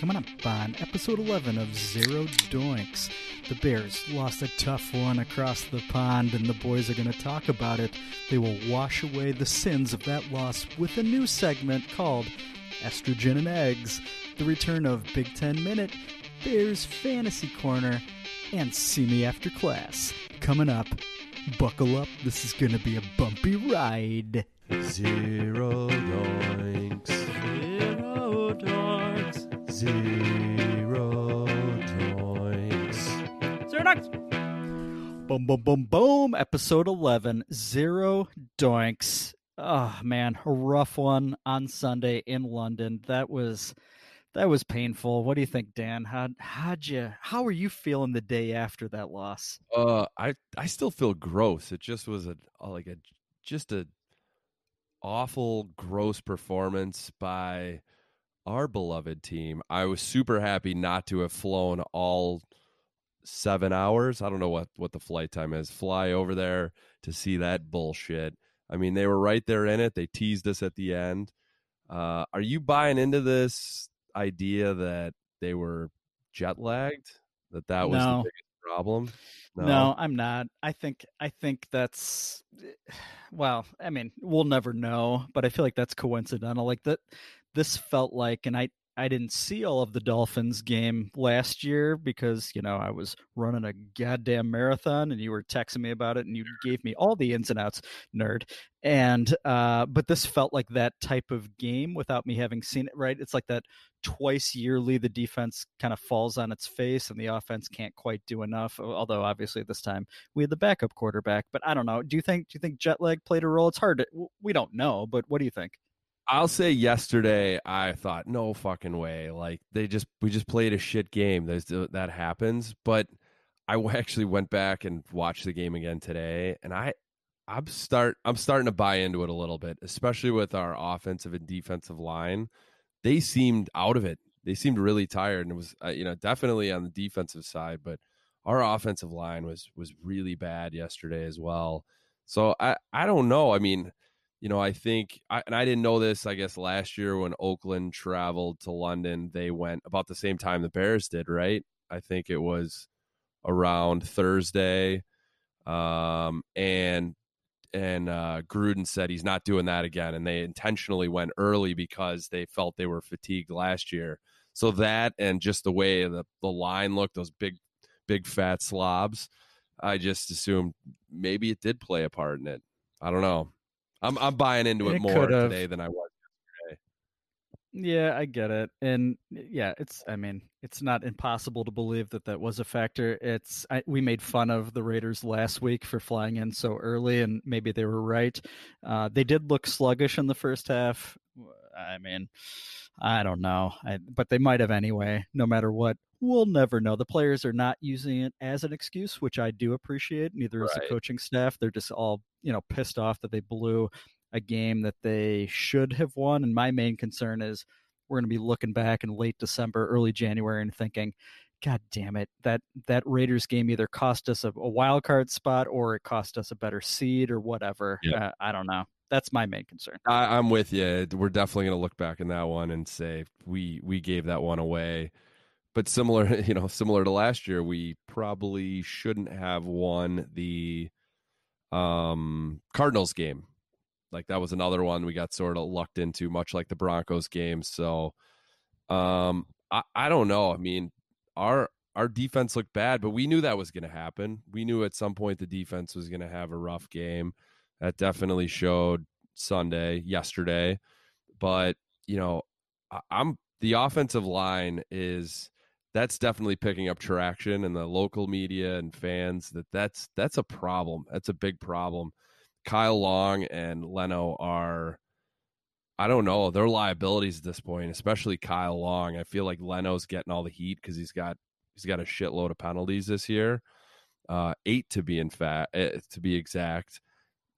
Coming up on episode 11 of Zero Doinks, the Bears lost a tough one across the pond, and the boys are going to talk about it. They will wash away the sins of that loss with a new segment called Estrogen and Eggs, the return of Big Ten Minute, Bears Fantasy Corner, and See Me After Class. Coming up, buckle up, this is going to be a bumpy ride. Zero doinks. Zero doinks. Zero doinks. Zero Doinks! Boom, boom, boom, boom. Episode 11, Zero Doinks. Oh, man, a rough one on Sunday in London. That was that was painful. What do you think, Dan? How how'd you how were you feeling the day after that loss? Uh, I I still feel gross. It just was a like a just a awful, gross performance by our beloved team. I was super happy not to have flown all seven hours. I don't know what what the flight time is. Fly over there to see that bullshit. I mean, they were right there in it. They teased us at the end. Uh, are you buying into this idea that they were jet lagged? That that was No. the biggest problem? No. I'm not. I think I think that's well, I mean, we'll never know, but I feel like that's coincidental. Like that this felt like and I I didn't see all of the Dolphins game last year because, you know, I was running a goddamn marathon and you were texting me about it and you gave me all the ins and outs, nerd. And uh but this felt like that type of game without me having seen it, right? It's like that twice yearly the defense kind of falls on its face and the offense can't quite do enough although obviously this time we had the backup quarterback but i don't know do you think do you think jet lag played a role it's hard to we don't know but what do you think I'll say yesterday I thought no fucking way. Like they just we just played a shit game. There's that happens, but I actually went back and watched the game again today, and I I'm start I'm starting to buy into it a little bit, especially with our offensive and defensive line. They seemed out of it. They seemed really tired, and it was uh, you know definitely on the defensive side, but our offensive line was was really bad yesterday as well. So I I don't know. I mean you know, I think, I, and I didn't know this, I guess, last year when Oakland traveled to London, they went about the same time the Bears did, right? I think it was around Thursday. Um, and, and uh, Gruden said he's not doing that again. And they intentionally went early because they felt they were fatigued last year. So that and just the way the, the line looked, those big, big fat slobs, I just assumed maybe it did play a part in it. I don't know. I'm I'm buying into it, It more today than I was. yeah i get it and yeah it's i mean it's not impossible to believe that that was a factor. It's I, we made fun of the raiders last week for flying in so early and maybe they were right. Uh, they did look sluggish in the first half. I mean i don't know I, but they might have anyway no matter what we'll never know the players are not using it as an excuse which i do appreciate neither is the coaching staff they're just all you know pissed off that they blew a game that they should have won. And my main concern is we're going to be looking back in late December, early January, and thinking, God damn it, that that Raiders game either cost us a, a wild card spot or it cost us a better seed or whatever. Yeah. Uh, I don't know. That's my main concern. I, I'm with you. We're definitely going to look back in that one and say we we gave that one away. But similar, you know, similar to last year, we probably shouldn't have won the um Cardinals game. Like that was another one we got sort of lucked into, much like the Broncos game. So, um, I, I don't know. I mean, our our defense looked bad, but we knew that was going to happen. We knew at some point the defense was going to have a rough game. That definitely showed Sunday, yesterday. But you know, I, I'm the offensive line is that's definitely picking up traction in the local media and fans. That that's that's a problem. That's a big problem. Kyle Long and Leno are I don't know. They're liabilities at this point, especially Kyle Long. I feel like Leno's getting all the heat because he's got he's got a shitload of penalties this year, uh, eight to be in fact uh, to be exact.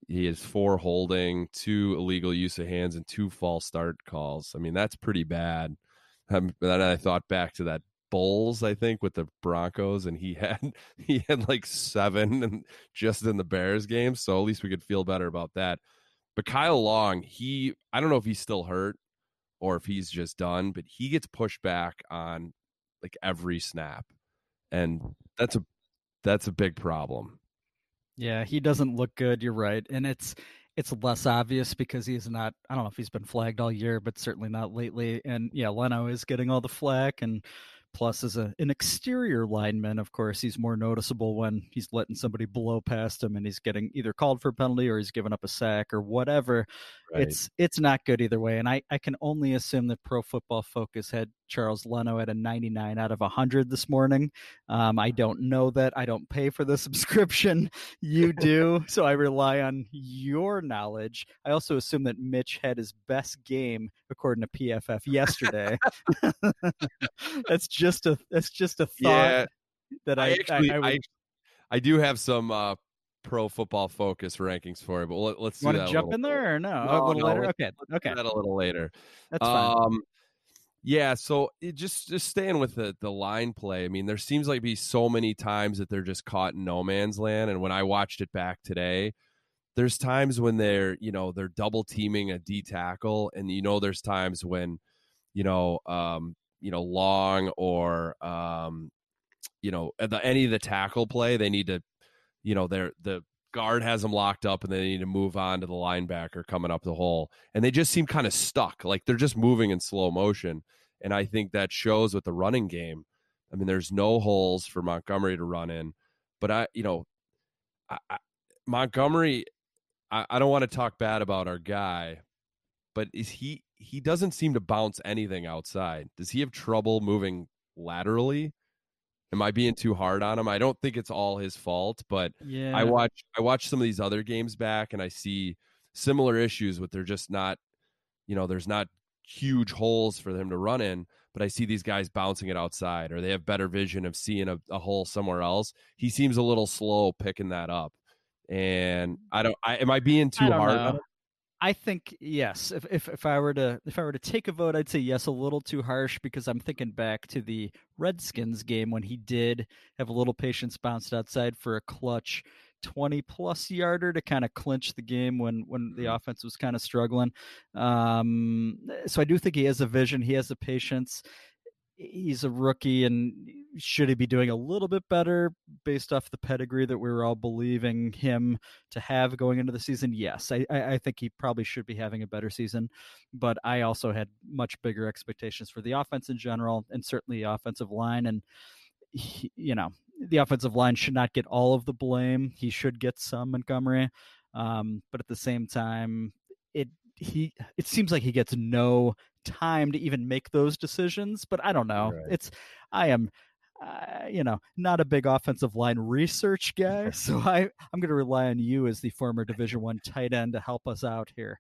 He has four holding, two illegal use of hands, and two false start calls. I mean, that's pretty bad. Um, then I thought back to that Bolles, I think, with the Broncos, and he had he had like seven and just in the Bears game. So at least we could feel better about that. But Kyle Long, he I don't know if he's still hurt or if he's just done, but he gets pushed back on like every snap. And that's a that's a big problem. Yeah, he doesn't look good, you're right. And it's it's less obvious because he's not I don't know if he's been flagged all year, but certainly not lately. And yeah, Leno is getting all the flack and Plus, as a, an exterior lineman, of course, he's more noticeable when he's letting somebody blow past him and he's getting either called for a penalty or he's giving up a sack or whatever. Right. It's it's not good either way. And I, I can only assume that Pro Football Focus had Charles Leno at a 99 out of 100 this morning. Um, I don't know that. I don't pay for the subscription. You do. so I rely on your knowledge. I also assume that Mitch had his best game according to PFF yesterday. that's just a that's just a thought yeah, that I, I actually I, I, would... I, I, do have some uh, pro football focus rankings for you, but let, us want to jump in there or no? no a little no, later. Okay, okay, that a little later. That's fine. Um, yeah, so it just just staying with the the line play. I mean, there seems like be so many times that they're just caught in no man's land. And when I watched it back today, there's times when they're you know they're double teaming a D tackle, and you know there's times when you know um, you know long or um, you know the, any of the tackle play they need to you know they're the guard has them locked up and they need to move on to the linebacker coming up the hole. And they just seem kind of stuck. Like they're just moving in slow motion. And I think that shows with the running game. I mean, there's no holes for Montgomery to run in. But I, you know, I, I, Montgomery, I, I don't want to talk bad about our guy, but is he he doesn't seem to bounce anything outside. Does he have trouble moving laterally? Am I being too hard on him? I don't think it's all his fault, but yeah. I watch I watch some of these other games back and I see similar issues with they're just not, you know, there's not huge holes for them to run in, but I see these guys bouncing it outside or they have better vision of seeing a, a hole somewhere else. He seems a little slow picking that up. And I don't I am I being too hard I think yes. If, if if I were to if I were to take a vote, I'd say yes. A little too harsh because I'm thinking back to the Redskins game when he did have a little patience bounced outside for a clutch 20 plus yarder to kind of clinch the game when when the mm-hmm. offense was kind of struggling. Um, so I do think he has a vision. He has the patience he's a rookie and should he be doing a little bit better based off the pedigree that we were all believing him to have going into the season? Yes I, I think he probably should be having a better season but i also had much bigger expectations for the offense in general and certainly offensive line and he, you know the offensive line should not get all of the blame. He should get some montgomery um, but at the same time it he it seems like he gets no time to even make those decisions. But I don't know. Right. It's I am. Uh, you know, not a big offensive line research guy, so I I'm going to rely on you as the former Division One tight end to help us out here.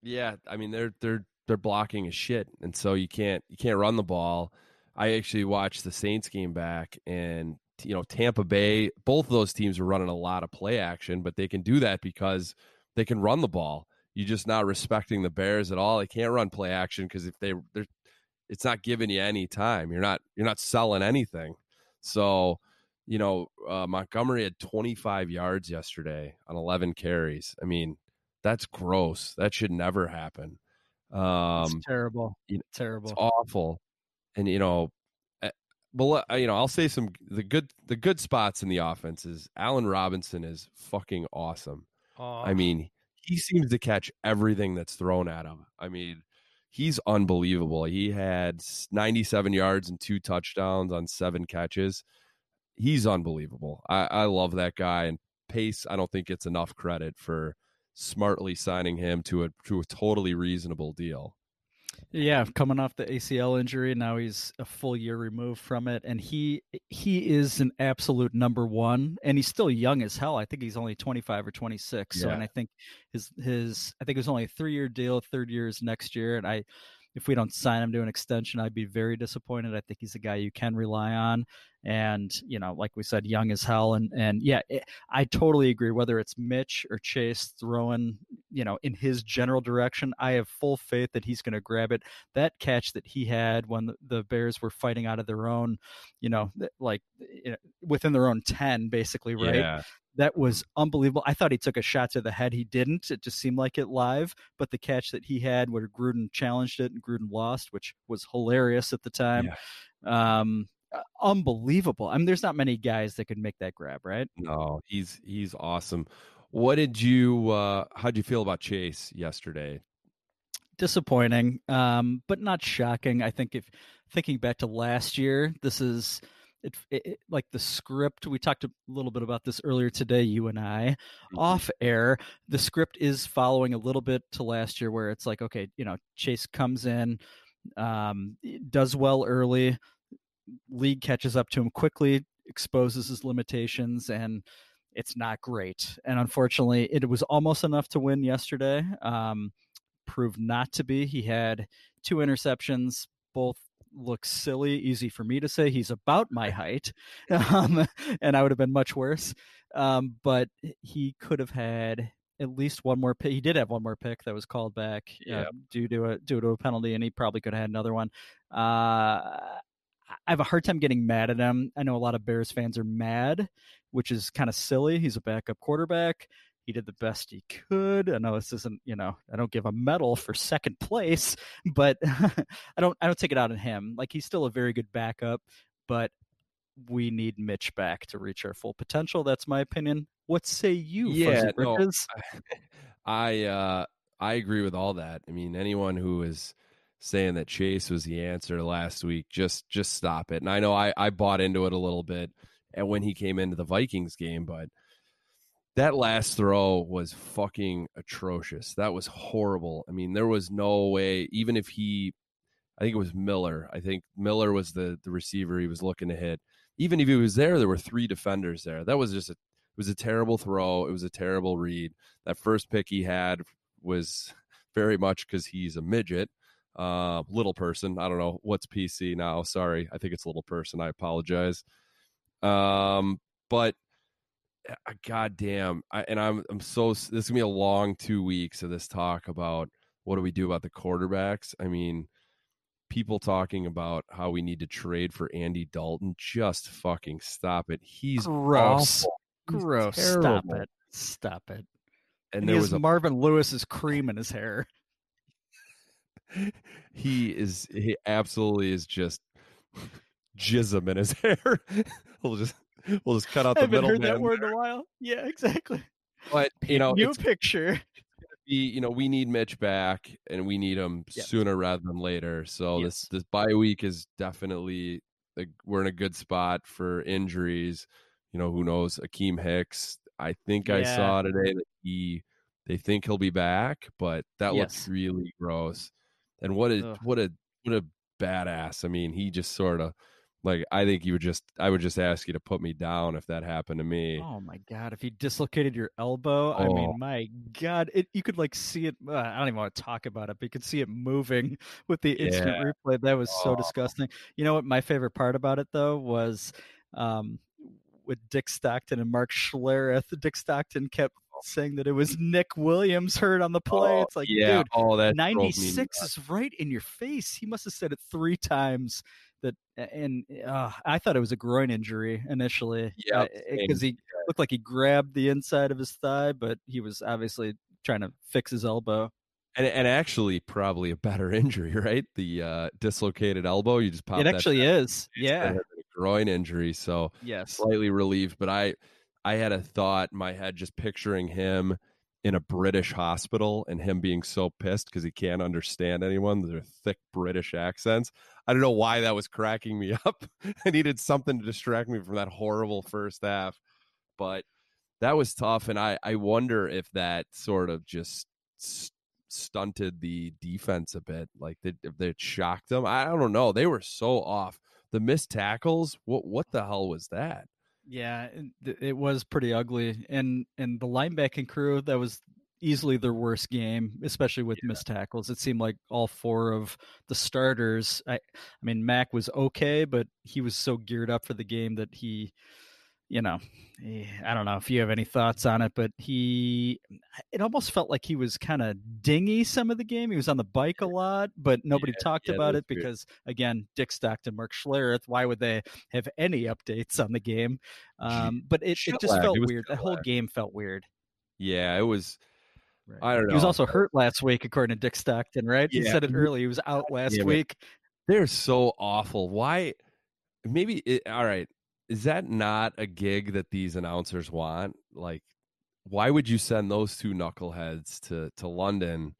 Yeah, I mean they're they're they're blocking a shit, and so you can't you can't run the ball. I actually watched the Saints game back, and you know Tampa Bay, both of those teams are running a lot of play action, but they can do that because they can run the ball you're just not respecting the Bears at all. They can't run play action because if they they're it's not giving you any time. You're not you're not selling anything. So, you know, uh, Montgomery had 25 yards yesterday on 11 carries. I mean, that's gross. That should never happen. Um, it's terrible. You know, terrible. It's awful. And you know, well, uh, you know, I'll say some the good the good spots in the offense is Allen Robinson is fucking awesome. Oh. I mean, he seems to catch everything that's thrown at him. I mean, he's unbelievable. He had 97 yards and two touchdowns on seven catches. He's unbelievable. I, I love that guy. And Pace, I don't think it's enough credit for smartly signing him to a to a totally reasonable deal. Yeah, coming off the ACL injury, now he's a full year removed from it, and he he is an absolute number one, and he's still young as hell. I think he's only twenty five or twenty six. Yeah. So, and I think his his I think it was only a three year deal. Third year is next year, and I if we don't sign him to an extension, I'd be very disappointed. I think he's a guy you can rely on, and you know, like we said, young as hell, and and yeah, it, I totally agree. Whether it's Mitch or Chase throwing, you know, in his general direction, I have full faith that he's going to grab it. That catch that he had when the Bears were fighting out of their own, you know, like you know, within their own ten, basically, right? Yeah. that was unbelievable. I thought he took a shot to the head. He didn't. It just seemed like it live. But the catch that he had where Gruden challenged it and Gruden lost, which was hilarious at the time. Yeah. Um, unbelievable. I mean, there's not many guys that could make that grab, right? No, he's he's awesome. What did you uh how'd you feel about Chase yesterday? Disappointing, um, but not shocking. I think if thinking back to last year, this is it, it, like the script we talked a little bit about this earlier today you and i mm-hmm. off air the script is following a little bit to last year where it's like okay you know chase comes in um, does well early league catches up to him quickly exposes his limitations and it's not great and unfortunately it was almost enough to win yesterday um, proved not to be he had two interceptions both look silly, easy for me to say. He's about my height, um, and I would have been much worse. Um, but he could have had at least one more pick. He did have one more pick that was called back uh, due to a due to a penalty, and he probably could have had another one. Uh, I have a hard time getting mad at him. I know a lot of Bears fans are mad, which is kind of silly. He's a backup quarterback. He did the best he could. I know this isn't, you know, I don't give a medal for second place, but I don't I don't take it out on him. Like he's still a very good backup, but we need Mitch back to reach our full potential. That's my opinion. What say you? Yeah, no, I uh, I agree with all that. I mean, anyone who is saying that Chase was the answer last week, just just stop it. And I know I I bought into it a little bit, and when he came into the Vikings game, but that last throw was fucking atrocious. That was horrible. I mean, there was no way, even if he, I think it was Miller. I think Miller was the the receiver he was looking to hit. Even if he was there, there were three defenders there. That was just a, it was a terrible throw. It was a terrible read. That first pick he had was very much because he's a midget, uh, little person. I don't know what's PC now. Sorry, I think it's little person. I apologize. Um, but goddamn, I, and I'm I'm so this is gonna be a long two weeks of this talk about what do we do about the quarterbacks. I mean, people talking about how we need to trade for Andy Dalton. Just fucking stop it. He's gross, awful. He's gross. Terrible. Stop it. Stop it. And, and there was a, Marvin Lewis's cream in his hair. he is. He absolutely is just jism in his hair. we'll just we'll just cut out the middle. Heard that word in a while. Yeah, exactly. But you know, new picture. Be, you know, we need Mitch back, and we need him yep. sooner rather than later. So yes. this this bye week is definitely like, we're in a good spot for injuries. You know, who knows? Akiem Hicks. I think yeah. I saw today that he they think he'll be back, but that yes. looks really gross. And what a Ugh. what a what a badass. I mean, he just sort of like I think you would just I would just ask you to put me down if that happened to me. Oh my god, if you dislocated your elbow, oh. I mean, oh. my god, it you could like see it. Uh, I don't even want to talk about it, but you could see it moving with the instant yeah. replay. That was oh. so disgusting. You know what? My favorite part about it though was um, with Dick Stockton and Mark Schlereth. Dick Stockton kept saying that it was Nick Williams hurt on the play. Oh, it's like, yeah. dude, oh, that 96 is right in your face. He must have said it three times that and uh, I thought it was a groin injury initially. Yeah, because uh, he looked like he grabbed the inside of his thigh, but he was obviously trying to fix his elbow. And, and actually, probably a better injury, right? The uh, dislocated elbow. You just pop. It actually down. is. Yeah, groin injury. So yes, slightly relieved. But I, I had a thought in my head just picturing him in a British hospital and him being so pissed because he can't understand anyone. Their thick British accents. I don't know why that was cracking me up. I needed something to distract me from that horrible first half, but that was tough. And I, I wonder if that sort of just st- stunted the defense a bit. Like they, if they shocked them. I don't know. They were so off. The missed tackles. What what the hell was that? Yeah, it was pretty ugly, and and the linebacking crew that was easily their worst game, especially with yeah. missed tackles. It seemed like all four of the starters. I, I mean, Mack was okay, but he was so geared up for the game that he you know, eh, I don't know if you have any thoughts on it, but he, it almost felt like he was kind of dingy some of the game. He was on the bike a lot, but nobody yeah, talked yeah, about it because, again, Dick Stockton, Mark Schlereth, why would they have any updates on the game? Um, but it, it just felt it weird. That whole game felt weird. Yeah, it was. Right. I don't know. He was also hurt last week, according to Dick Stockton, right? Yeah. He said it early. He was out last week. They're so awful. Why? Maybe, it, all right is that not a gig that these announcers want? Like, why would you send those two knuckleheads to to London?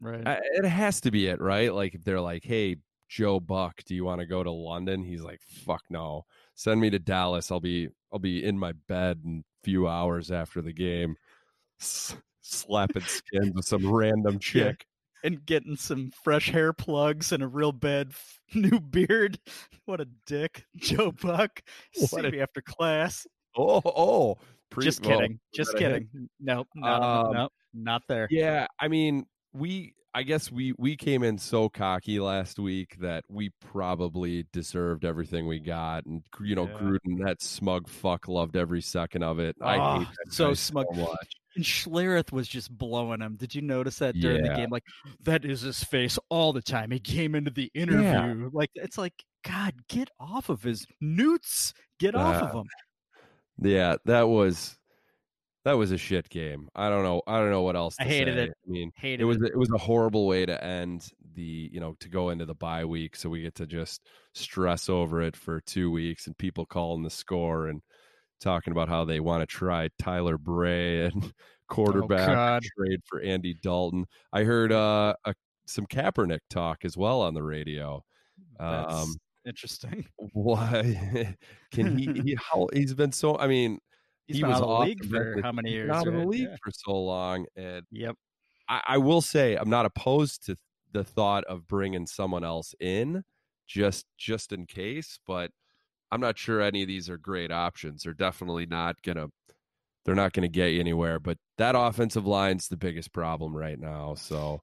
Right. I, it has to be it, right? Like, if they're like, "Hey, Joe Buck, do you want to go to London?" He's like, "Fuck no, send me to Dallas. I'll be I'll be in my bed in a few hours after the game." S- slapping skins with some random chick and getting some fresh hair plugs and a real bad f- new beard. What a dick, Joe Buck. See a... me after class. Oh, oh. Pre- just kidding. Well, just kidding. Nope, no, um, nope, not there. Yeah, I mean, we. I guess we we came in so cocky last week that we probably deserved everything we got, and you know, yeah. Gruden, that smug fuck, loved every second of it. Oh, I hate that so smug. So much. And Schlereth was just blowing him. Did you notice that during yeah. the game? Like that is his face all the time. He came into the interview yeah. like it's like God, get off of his newts. Get uh, off of him. Yeah, that was that was a shit game. I don't know. I don't know what else. I hated say. it. I mean, hated it was it was a horrible way to end the you know to go into the bye week, so we get to just stress over it for two weeks, and people calling the score and talking about how they want to try Tyler Bray and oh, quarterback oh, trade for Andy Dalton. I heard uh, a, some Kaepernick talk as well on the radio. That's um, interesting. Why can he? he how, he's been so. I mean, he's he was out of the league for how many years? Out of the league yeah. for so long, and yep. I, I will say I'm not opposed to the thought of bringing someone else in just just in case, but I'm not sure any of these are great options. They're definitely not gonna they're not gonna get you anywhere. But that offensive line's the biggest problem right now. So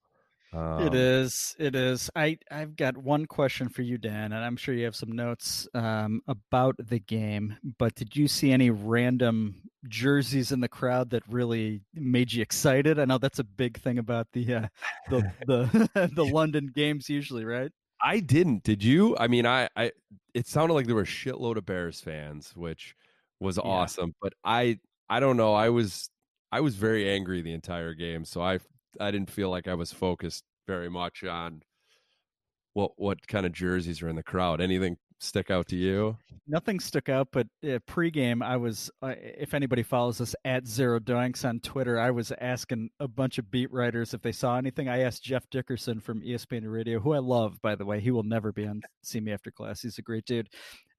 um, it is. It is. I I've got one question for you, Dan, and I'm sure you have some notes um, about the game. But did you see any random jerseys in the crowd that really made you excited? I know that's a big thing about the uh, the the the London games usually, right? I didn't. Did you? I mean, I, I it sounded like there were a shitload of Bears fans, which was yeah. awesome. But I, I don't know. I was, I was very angry the entire game, so I, I didn't feel like I was focused very much on what what kind of jerseys are in the crowd. Anything stick out to you? Nothing stuck out, but uh, pregame, I was, uh, if anybody follows us at Zero Doinks on Twitter, I was asking a bunch of beat writers if they saw anything. I asked Jeff Dickerson from ESPN Radio, who I love, by the way. He will never be on See Me After Class. He's a great dude.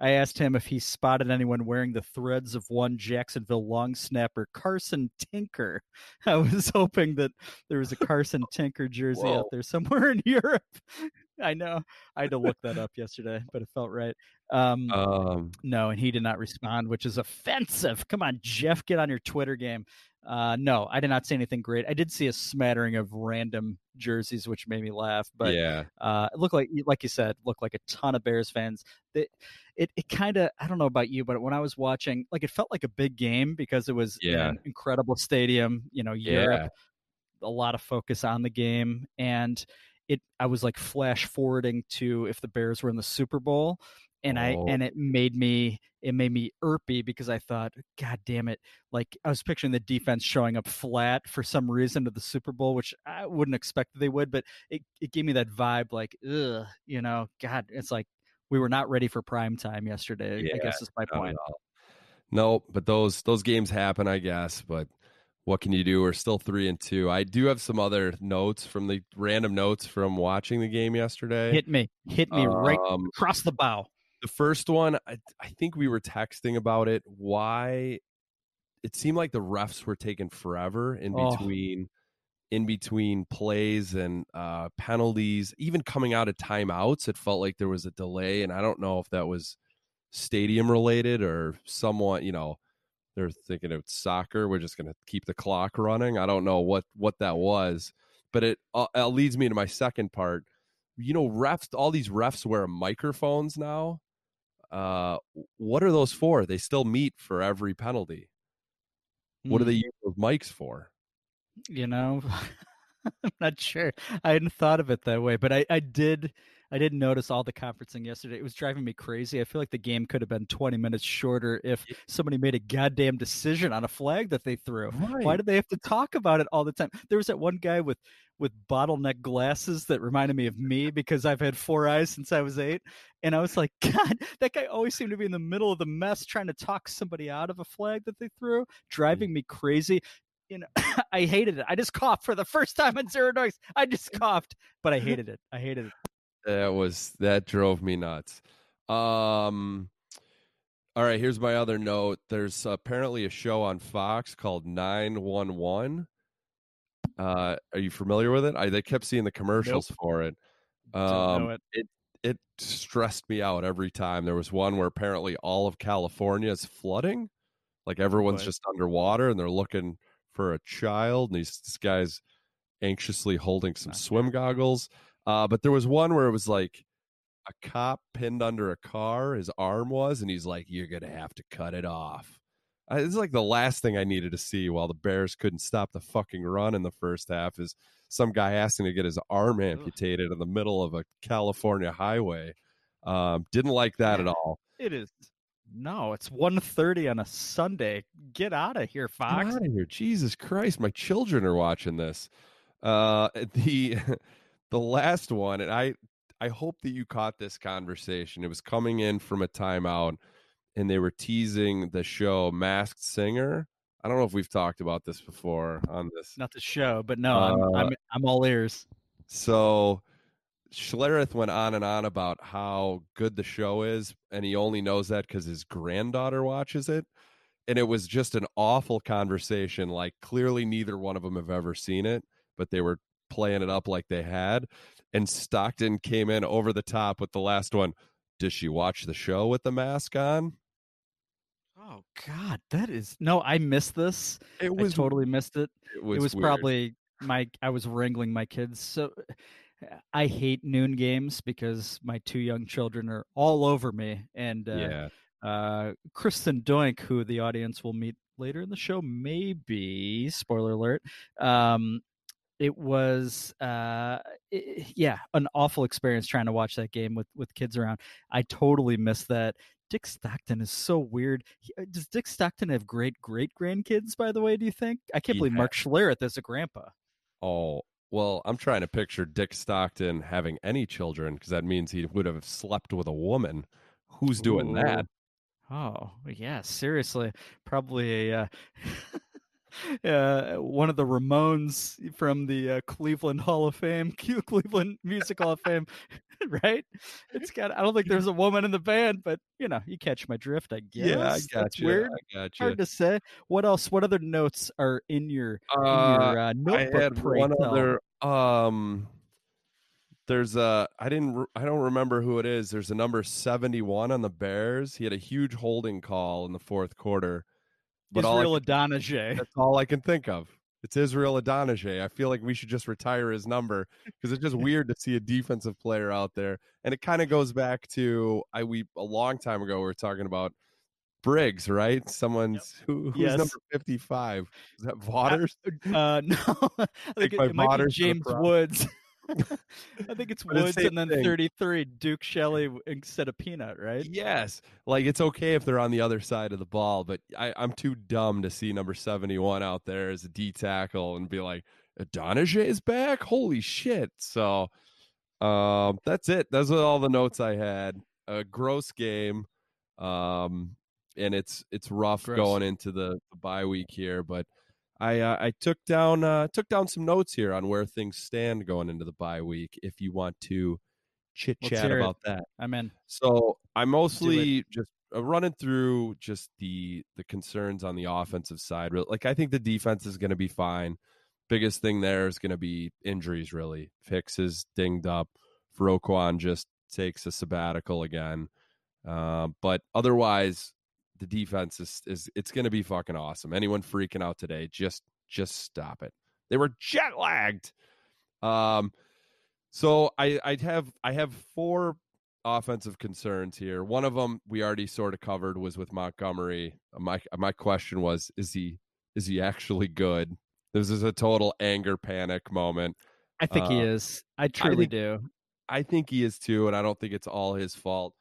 I asked him if he spotted anyone wearing the threads of one Jacksonville long snapper, Carson Tinker. I was hoping that there was a Carson Tinker jersey Whoa. out there somewhere in Europe. I know. I had to look that up yesterday, but it felt right. Um, um, no, and he did not respond, which is offensive. Come on, Jeff, get on your Twitter game. Uh, no, I did not see anything great. I did see a smattering of random jerseys, which made me laugh. But yeah, uh, it looked like, like you said, looked like a ton of Bears fans. It, it, it kind of, I don't know about you, but when I was watching, like it felt like a big game because it was yeah. an incredible stadium. You know, Europe, yeah. a lot of focus on the game, and it I was like flash forwarding to if the Bears were in the Super Bowl and I oh. and oh. it made me it made me irpy because I thought, God damn it! Like I was picturing the defense showing up flat for some reason to the Super Bowl, which I wouldn't expect they would, but it it gave me that vibe, like, ugh, you know, God, it's like we were not ready for prime time yesterday. Yeah, I guess is my point. No, but those those games happen, I guess. But what can you do? We're still three and two. I do have some other notes from the random notes from watching the game yesterday. Hit me, hit me um, right across the bow. The first one, I, I think we were texting about it. Why it seemed like the refs were taking forever in oh. between in between plays and uh, penalties, even coming out of timeouts. It felt like there was a delay, and I don't know if that was stadium related or someone, you know they're thinking it's soccer. We're just going to keep the clock running. I don't know what what that was, but it uh, it leads me to my second part. You know, refs. All these refs wear microphones now. Uh, what are those for? They still meet for every penalty. What do they Hmm. use those mics for? You know, I'm not sure. I hadn't thought of it that way, but I, I did. I didn't notice all the conferencing yesterday. It was driving me crazy. I feel like the game could have been 20 minutes shorter if somebody made a goddamn decision on a flag that they threw. Why Right. did they have to talk about it all the time? There was that one guy with with bottleneck glasses that reminded me of me because I've had four eyes since I was eight, and I was like, God, that guy always seemed to be in the middle of the mess trying to talk somebody out of a flag that they threw, driving mm. me crazy. You know, I hated it. I just coughed for the first time in zero noise. I just coughed, but I hated it. I hated it. That was that drove me nuts. Um all right, here's my other note. There's apparently a show on Fox called 911. Uh are you familiar with it? I they kept seeing the commercials for it. Um it. it it stressed me out every time. There was one where apparently all of California is flooding. Like everyone's just underwater and they're looking for a child and he's this guy's anxiously holding some Not swim goggles. Uh, but there was one where it was like a cop pinned under a car, his arm was, and he's like, You're gonna have to cut it off. Uh, it's like the last thing I needed to see while the Bears couldn't stop the fucking run in the first half is some guy asking to get his arm amputated in the middle of a California highway. Um, didn't like that at all. It is. No, it's 1.30 on a Sunday. Get out of here, Get Fox. out of here. Jesus Christ, my children are watching this. Uh the the last one, and I I hope that you caught this conversation. It was coming in from a timeout and they were teasing the show Masked Singer. I don't know if we've talked about this before on this. Not the show, but no, I'm uh, I'm I'm all ears. So Schlereth went on and on about how good the show is, and he only knows that because his granddaughter watches it. And it was just an awful conversation. Like, clearly, neither one of them have ever seen it, but they were playing it up like they had. And Stockton came in over the top with the last one. Does she watch the show with the mask on? Oh God, that is no. I missed this. It I totally missed it. It was, it was probably my. I was wrangling my kids. So I hate noon games because my two young children are all over me. And uh, yeah. uh, Kristen Doink, who the audience will meet later in the show, maybe spoiler alert. Um, it was, uh, i yeah, an awful experience trying to watch that game with with kids around. I totally missed that. Dick Stockton is so weird. He, uh, does Dick Stockton have great great grandkids? By the way, do you think? I can't He believe Mark Schlereth is a grandpa. Oh, well, I'm trying to picture Dick Stockton having any children because that means he would have slept with a woman. Who's doing that? Oh, yeah, seriously. Probably a uh, uh, one of the Ramones from the uh, Cleveland Hall of Fame, Cleveland Music Hall of Fame, right? It's got I don't think there's a woman in the band, but you know, you catch my drift, I guess. Yeah, I got That's you. weird. I got you. Hard to say. What else? What other notes are in your in Uh, your uh, I had one tell? other. Um, there's a. I didn't. re- I don't remember who it is. There's a number 71 on the Bears. He had a huge holding call in the fourth quarter. But Israel Idonije. that's all I can think of. It's Israel Idonije. I feel like we should just retire his number because it's just weird to see a defensive player out there. And it kind of goes back to I we a long time ago we were talking about Briggs, right? Someone's who who's Yes. number 55? Is that Waters? Uh, no, I think it, my it might be Waters for the James. Woods. I think it's But Woods and then thing. 33 Duke Shelley instead of Peanut, right? Yes. Like it's okay if they're on the other side of the ball, but I, I'm too dumb to see number 71 out there as a D tackle and be like, Idonije is back? Holy shit. So um that's it. Those are all the notes I had. A gross game. Um and it's it's rough Gross. going into the, the bye week here, but I uh, I took down uh took down some notes here on where things stand going into the bye week if you want to chit chat hear it. about that. I'm in. So I'm mostly just uh, running through just the the concerns on the offensive side. Like I think the defense is going to be fine. Biggest thing there is going to be injuries. Really, Hicks is dinged up. Roquan just takes a sabbatical again. Um, but otherwise, the defense is is it's going to be fucking awesome. Anyone freaking out today, just just stop it. They were jet lagged. Um, so I I have I have four offensive concerns here. One of them we already sort of covered was with Montgomery. My my question was, is he is he actually good? This is a total anger panic moment. I think uh, he is. I truly I think, do. I think he is too, and I don't think it's all his fault.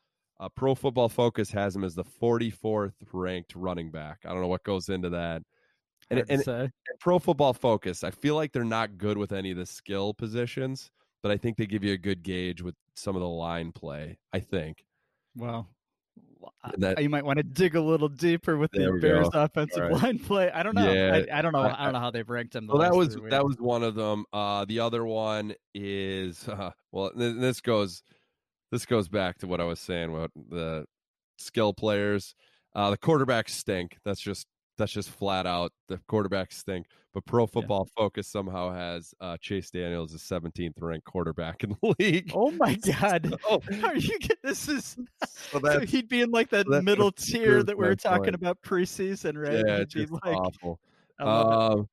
Uh, Pro Football Focus has him as the 44th ranked running back. I don't know what goes into that. And, and, and, Pro Football Focus, I feel like they're not good with any of the skill positions, but I think they give you a good gauge with some of the line play. I think. Well, that, you might want to dig a little deeper with the Bears go. offensive right. line play. I don't know. Yeah. I, I, don't know. I, don't know how they've ranked him. well, that was that was one of them. Uh, the other one is uh, well, this goes this goes back to what I was saying about the skill players. Uh, the quarterbacks stink. That's just that's just flat out the quarterbacks stink. But Pro Football yeah. Focus somehow has uh, Chase Daniels as 17th ranked quarterback in the league. Oh my god! So, Are you get this is so, so, he'd be in like that so middle tier that we were talking point. about preseason, right? Yeah, it's like, awful. Um,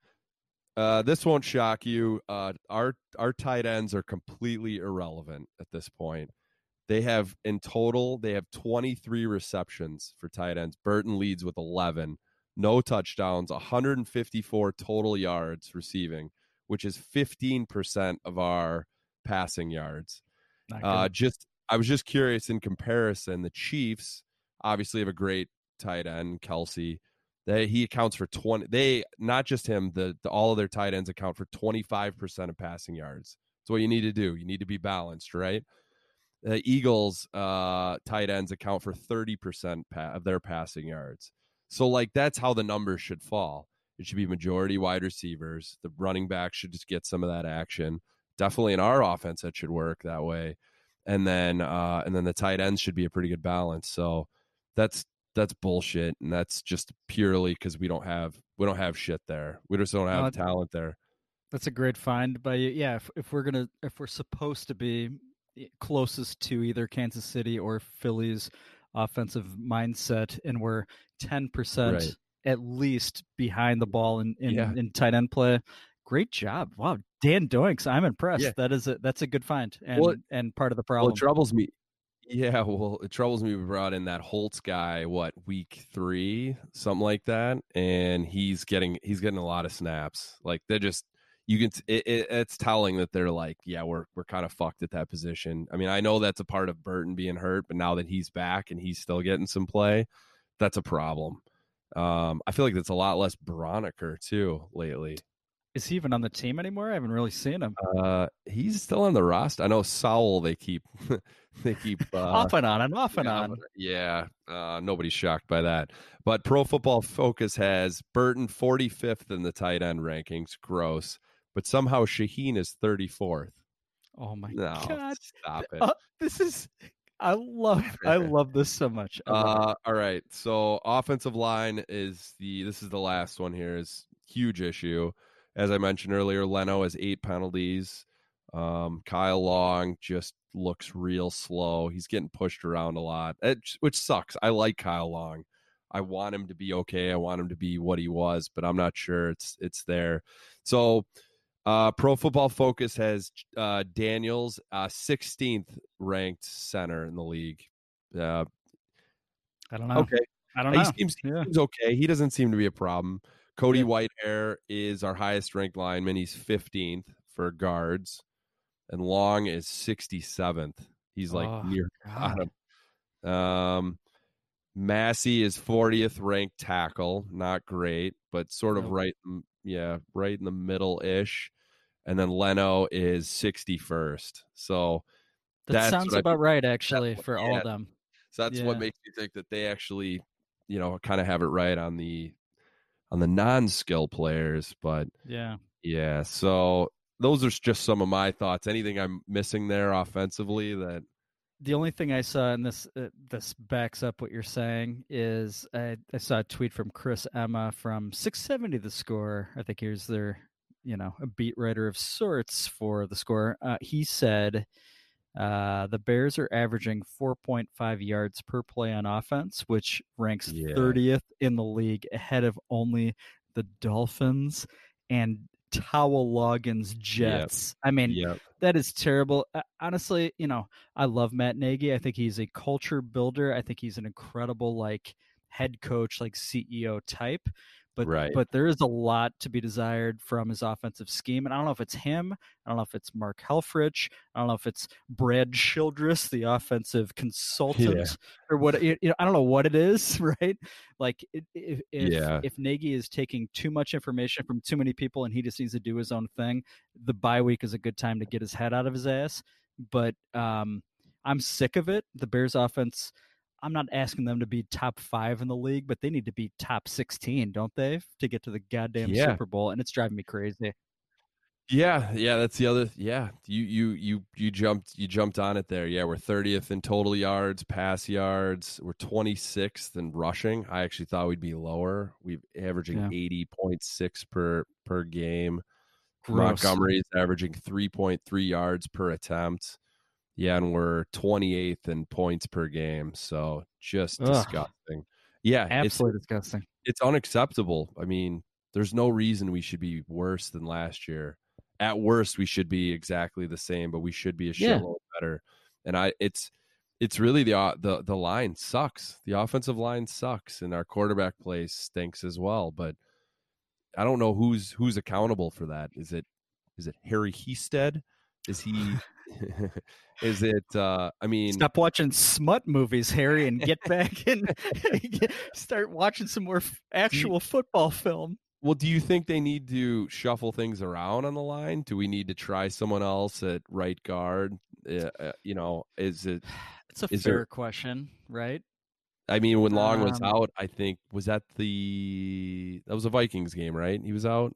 uh, this won't shock you. Uh, our our tight ends are completely irrelevant at this point. They have in total they have 23 receptions for tight ends. Burton leads with 11 no touchdowns, 154 total yards receiving, which is 15% of our passing yards. Uh, just I was just curious in comparison, the Chiefs obviously have a great tight end, Kelce. They he accounts for 20 they not just him, the, the all of their tight ends account for 25% of passing yards. That's what you need to do. You need to be balanced, right? The Eagles uh, tight ends account for 30% pa- of their passing yards. So like that's how the numbers should fall. It should be majority wide receivers. The running back should just get some of that action. Definitely in our offense, that should work that way. And then uh and then the tight ends should be a pretty good balance. So that's that's bullshit. And that's just purely because we don't have we don't have shit there. We just don't have uh, talent there. That's a great find by you. Yeah, if, if we're gonna if we're supposed to be Eh, closest to either Kansas City or Philly's offensive mindset, and we're ten percent right. at least behind the ball in in, yeah. in, tight end play. Great job! Wow, Dan Doinks, I'm impressed. Yeah. That is a that's a good find, and well, and part of the problem. Well, it troubles me. Yeah, well, it troubles me. We brought in that Holtz guy, what week three, something like that, and he's getting he's getting a lot of snaps. Like they're just you can it, it, it's telling that they're like yeah we're we're kind of fucked at that position i mean i know that's a part of burton being hurt but now that he's back and he's still getting some play that's a problem um i feel like that's a lot less Braunecker too lately is he even on the team anymore? I haven't really seen him. Uh, he's still on the roster. I know Sowell. They keep they keep uh, off and on and off and on. Yeah, uh, nobody's shocked by that. But Pro Football Focus has Burton 45th in the tight end rankings. Gross but somehow Shaheen is 34th. Oh my no, god! Stop it. Uh, this is I love I love this so much. Uh, all right. So offensive line is the this is the last one here is huge issue. As I mentioned earlier, Leno has eight penalties. Um, Kyle Long just looks real slow. He's getting pushed around a lot, which sucks. I like Kyle Long. I want him to be okay. I want him to be what he was, but I'm not sure it's it's there. So uh, Pro Football Focus has uh, Daniels, uh, 16th ranked center in the league. Uh, I don't know. Okay. I don't know. He seems, yeah. seems okay. He doesn't seem to be a problem. Cody yeah. Whitehair is our highest ranked lineman. He's 15th for guards, and Long is 67th. He's like oh, near bottom. Um, Massie is 40th ranked tackle. Not great, but sort of nope. right yeah, right in the middle ish. And then Leno is 61st. So that sounds about I, right, actually, for all of them. So that's yeah. what makes me think that they actually, you know, kind of have it right on the on the non-skill players. But yeah, yeah. So those are just some of my thoughts. Anything I'm missing there offensively that the only thing I saw, and this uh, this backs up what you're saying, is I, I, saw a tweet from Chris Emma from 670 The Score. I think here's their, you know, a beat writer of sorts for The Score. Uh, he said Uh, the Bears are averaging 4.5 yards per play on offense, which ranks Yeah. 30th in the league, ahead of only the Dolphins and Towel Loggins Jets. I mean, Yep. that is terrible. Uh, honestly, you know, I love Matt Nagy. I think he's a culture builder. I think he's an incredible like head coach, like CEO type. But Right. but there is a lot to be desired from his offensive scheme, and I don't know if it's him. I don't know if it's Mark Helfrich. I don't know if it's Brad Childress, the offensive consultant, or what. You know, I don't know what it is. Right? Like if if, Yeah. if Nagy is taking too much information from too many people, and he just needs to do his own thing, the bye week is a good time to get his head out of his ass. But um, I'm sick of it. The Bears offense. I'm not asking them to be top five in the league, but they need to be top 16, don't they, to get to the goddamn Yeah. Super Bowl? And it's driving me crazy. Yeah, yeah, that's the other. Yeah, you you you you jumped you jumped on it there. Yeah, we're thirtieth in total yards, pass yards. We're twenty sixth in rushing. I actually thought we'd be lower. We've averaging Yeah. eighty point six per per game. Gross. Montgomery's averaging three point three yards per attempt. Yeah, and we're twenty eighth in points per game. So just Ugh. disgusting. Yeah, it's Absolutely disgusting. it's unacceptable. I mean, there's no reason we should be worse than last year. At worst, we should be exactly the same, but we should be a Yeah. shitload better. And I, it's, it's really the the the line sucks. The offensive line sucks, and our quarterback play stinks as well. But I don't know who's who's accountable for that. Is it is it Harry Hiestand? Is he? is it? uh I mean, Stop watching smut movies, Harry, and get back and start watching some more actual football film. Well, do you think they need to shuffle things around on the line? Do we need to try someone else at right guard? Uh, you know, is it? It's a fair there- question, right? I mean, when Long was Um, out, I think was that the that was a Vikings game, right? He was out.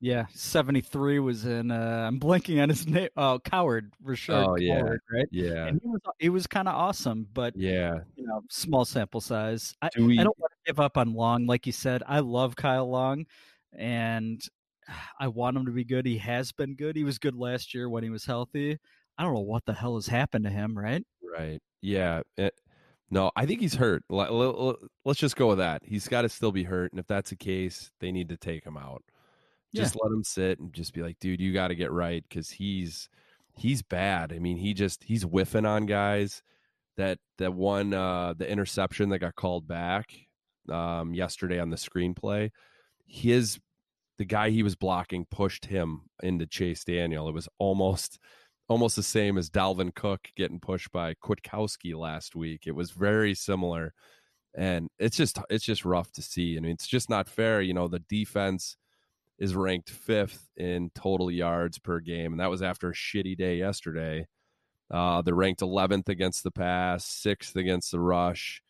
Yeah, 73 was in, uh, I'm blanking on his name. Oh, Coward, Rashaad Oh, yeah. Coward, right? Yeah, And he was, he was kind of awesome, but, yeah. you know, small sample size. I, Do we? I don't want to give up on Long. Like you said, I love Kyle Long, and I want him to be good. He has been good. He was good last year when he was healthy. I don't know what the hell has happened to him, right? Right. Yeah. It- no, I think he's hurt. Let- let- Let's just go with that. He's got to still be hurt, and if that's the case, they need to take him out. Just let him sit and just be like, dude, you got to get right because he's he's bad. I mean, he just he's whiffing on guys. That that one uh the interception that got called back um yesterday on the screenplay, his the guy he was blocking pushed him into Chase Daniel. It was almost almost the same as Dalvin Cook getting pushed by Kwiatkoski last week. It was very similar. And it's just it's just rough to see. I mean, it's just not fair. You know, the defense is ranked fifth in total yards per game, and that was after a shitty day yesterday. Uh, they're ranked 11th against the pass, sixth against the rush.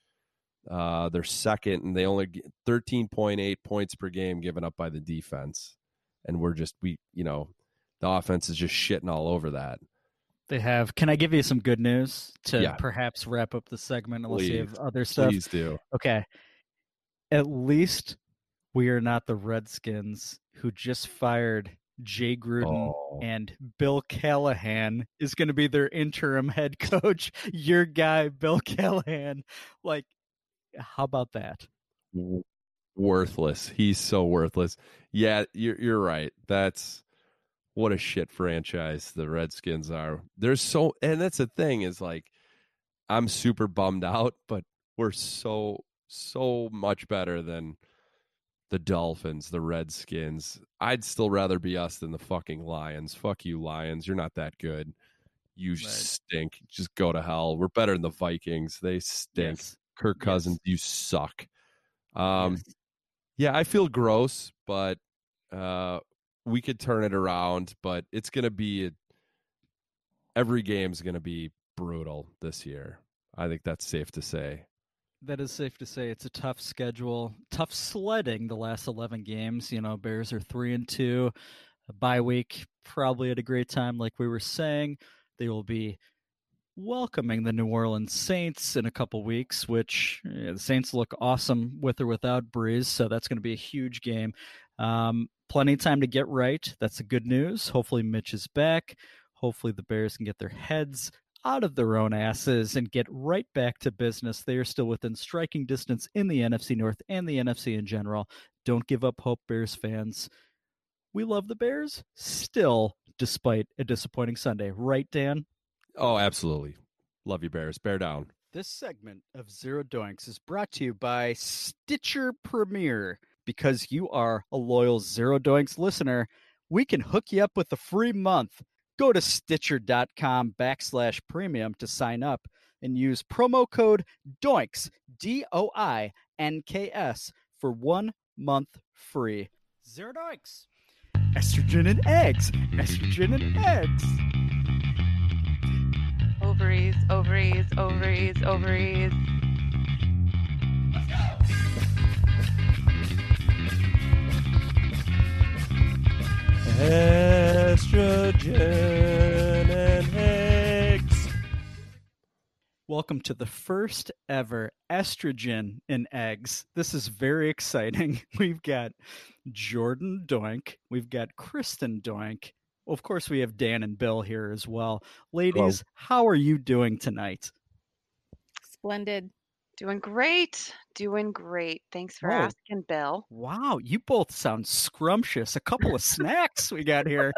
Uh, they're second, and they only get 13.8 points per game given up by the defense. And we're just we, you know, the offense is just shitting all over that. They have. Can I give you some good news to Yeah. perhaps wrap up the segment unless you Please. have other stuff? Please do. Okay. At least we are not the Redskins who just fired Jay Gruden Oh. and Bill Callahan is going to be their interim head coach. Your guy, Bill Callahan. Like, how about that? worthless. He's so worthless. Yeah, you're you're right. That's what a shit franchise the Redskins are. There's so and that's the thing is like I'm super bummed out, but we're so so much better than the Dolphins, the Redskins. I'd still rather be us than the fucking Lions. Fuck you, Lions. You're not that good. You Right. stink. Just go to hell. We're better than the Vikings. They stink. Yes. Kirk Yes. Cousins, you suck. Um, Yes. yeah, I feel gross, but uh, we could turn it around. But it's gonna be a, every game's gonna be brutal this year. I think that's safe to say. That is safe to say. It's a tough schedule, tough sledding. The last eleven games, you know, Bears are three and two. A bye week, probably at a great time, like we were saying. They will be welcoming the New Orleans Saints in a couple weeks, which yeah, the Saints look awesome with or without Brees, so that's going to be a huge game. Um, plenty of time to get right. That's the good news. Hopefully, Mitch is back. Hopefully, the Bears can get their heads out of their own asses and get right back to business. They are still within striking distance in the NFC North and the NFC in general. Don't give up hope, Bears fans. We love the Bears still, despite a disappointing Sunday. Right, Dan? Oh, absolutely. Love you, Bears. Bear down. This segment of Zero Doinks is brought to you by Stitcher Premium. Because you are a loyal Zero Doinks listener, we can hook you up with a free month. Go to stitcher.com backslash premium to sign up and use promo code DOINKS, D O I N K S, for one month free. Zero Doinks. Estrogen and eggs. Estrogen and eggs. Ovaries, ovaries, ovaries, ovaries. Estrogen and eggs. Welcome to the first ever estrogen in eggs. This is very exciting. We've got Jordan Doink, we've got Kristen Doink. Of course, we have Dan and Bill here as well. Ladies, how are you doing tonight? Splendid. Doing great. Doing great. Thanks for Oh. asking, Bill. Wow, you both sound scrumptious. A couple of snacks we got here.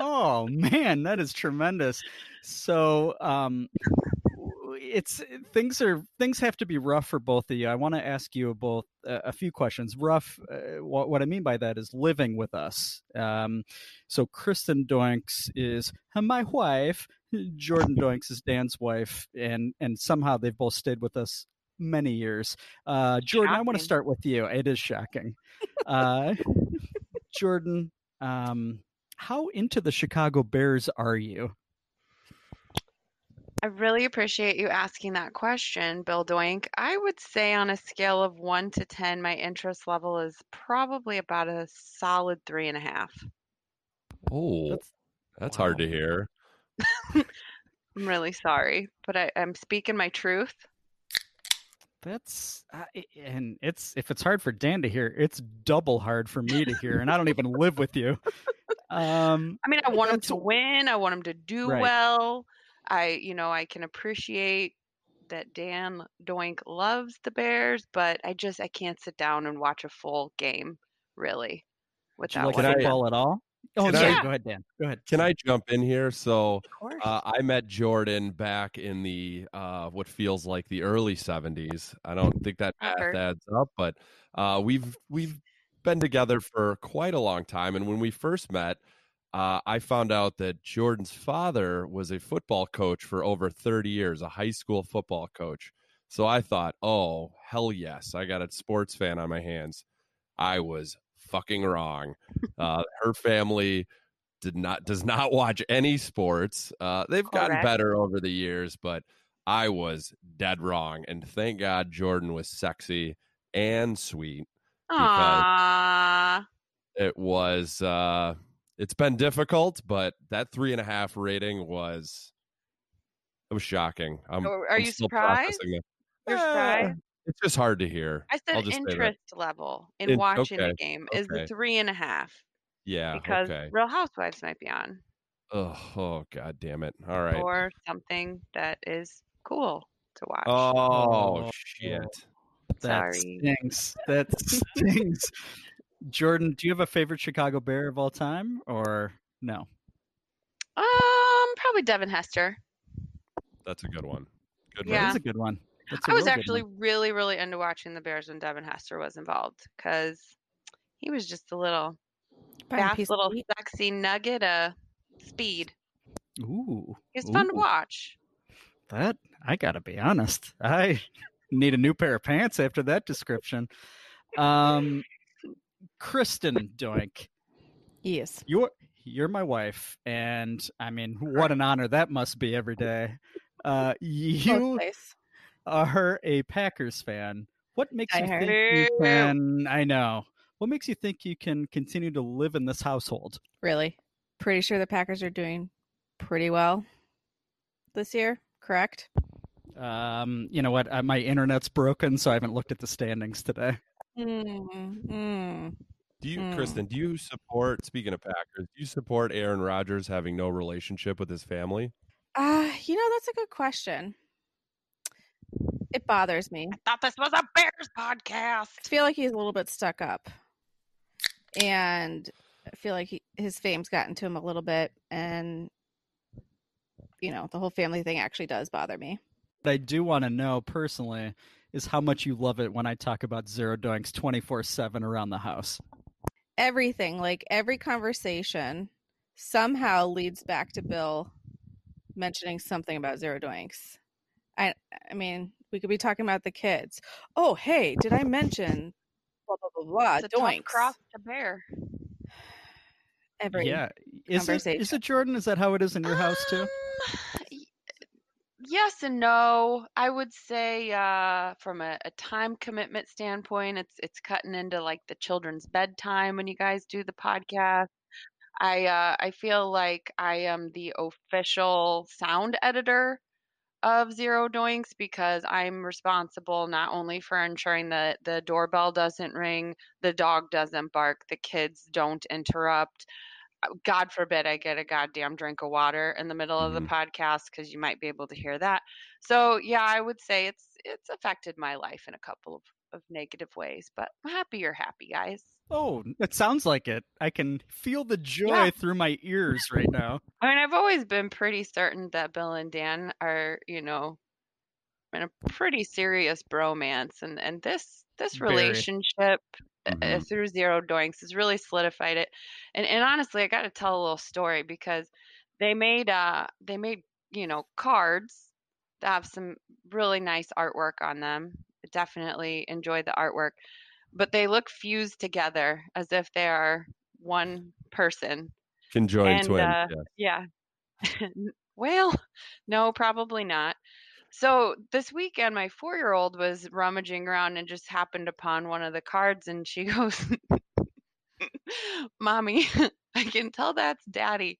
Oh man, that is tremendous. So, um it's things are things have to be rough for both of you. I want to ask you both uh, a few questions. Rough. Uh, what what I mean by that is living with us. Um, so Kristen Doinks is my wife. Jordan Doinks is Dan's wife, and and somehow they've both stayed with us many years. Uh, Jordan, I want to start with you. It is shocking. Uh, Jordan, um, how into the Chicago Bears are you? I really appreciate you asking that question, Bill Doink. I would say on a scale of one to 10, my interest level is probably about a solid three and a half. Oh, That's- that's, hard to hear. I'm really sorry, but I, I'm speaking my truth. That's uh, and it's if it's hard for Dan to hear, it's double hard for me to hear, and I don't even live with you. Um, I mean, I want him to win. I want him to do Right. well. I, you know, I can appreciate that Dan Doink loves the Bears, but I just I can't sit down and watch a full game really do you without like Can football at all? Oh, Can sorry. I- Go ahead, Dan. Go ahead. Can I jump in here? So, Uh, I met Jordan back in the uh, what feels like the early '70s. I don't think that math adds up, but uh, we've we've been together for quite a long time. And when we first met, uh, I found out that Jordan's father was a football coach for over 30 years, a high school football coach. So I thought, oh hell yes, I got a sports fan on my hands. I was fucking wrong. Uh, her family did not does not watch any sports. Uh, they've gotten Correct. better over the years, but I was dead wrong. And thank God Jordan was sexy and sweet. Aww. It was uh, it's been difficult, but that three and a half rating was it was shocking. I'm, Oh, are I'm you surprised? You're Eh, surprised? It's just hard to hear. I said just say that. interest level in In- watching okay, the game is the three and a half Yeah. because okay. Real Housewives might be on Oh, oh, god damn it. All right. or something that is cool to watch. Oh, Oh. shit. That Sorry. stinks. That stings. Jordan, do you have a favorite Chicago Bear of all time, or no? Um, probably Devin Hester. That's a good one. Good Yeah. That's a good one. That's a I was actually one. really, really into watching the Bears when Devin Hester was involved because he was just a little fast, little sexy nugget of speed. Ooh, it's fun to watch. That I gotta be honest. I need a new pair of pants after that description. Um, Kristen Doink, Yes. you're you're my wife, and I mean, what an honor that must be every day. Uh, you ways. Are a Packers fan. What makes you think you can? I know. What makes you think you can continue to live in this household? Really. Pretty sure the Packers are doing pretty well this year, correct? Um, you know what? Uh, my internet's broken, so I haven't looked at the standings today. Mm, mm. Do you, Hmm. Kristen, do you support, speaking of Packers, do you support Aaron Rodgers having no relationship with his family? Uh, you know, that's a good question. It bothers me. I thought this was a Bears podcast. I feel like he's a little bit stuck up. And I feel like he, his fame's gotten to him a little bit. And, you know, the whole family thing actually does bother me. What I do want to know personally is how much you love it when I talk about zero doinks 24 7 around the house. Everything, like every conversation, somehow leads back to Bill mentioning something about zero doinks. I, I mean, we could be talking about the kids. Oh, hey, did I mention blah blah blah blah? It's a tough cross to bear. Every yeah. Is it, it Jordan? Is that how it is in your house too? Um, yes and no. I would say uh, from a, a time commitment standpoint, it's it's cutting into like the children's bedtime when you guys do the podcast. I uh, I feel like I am the official sound editor of Zero Doinks because I'm responsible not only for ensuring that the doorbell doesn't ring, the dog doesn't bark, the kids don't interrupt. Uh, God forbid I get a goddamn drink of water in the middle of the Mhm. podcast because you might be able to hear that. So yeah, I would say it's it's affected my life in a couple of, of negative ways, but I'm happy you're happy, guys. Oh, it sounds like it. I can feel the joy Yeah. through my ears right now. I mean, I've always been pretty certain that Bill and Dan are, you know, in a pretty serious bromance, and and this this relationship uh, uh, Mhm. through Zero Doinks has really solidified it. And and honestly, I got to tell a little story because they made uh they made you know cards that have some really nice artwork on them. Definitely enjoy the artwork, but they look fused together as if they are one person. Conjoined And, twins. uh, yeah. Yeah. well, no, probably not. So this weekend, my four year old was rummaging around and just happened upon one of the cards, and she goes, Mommy, I can tell that's daddy,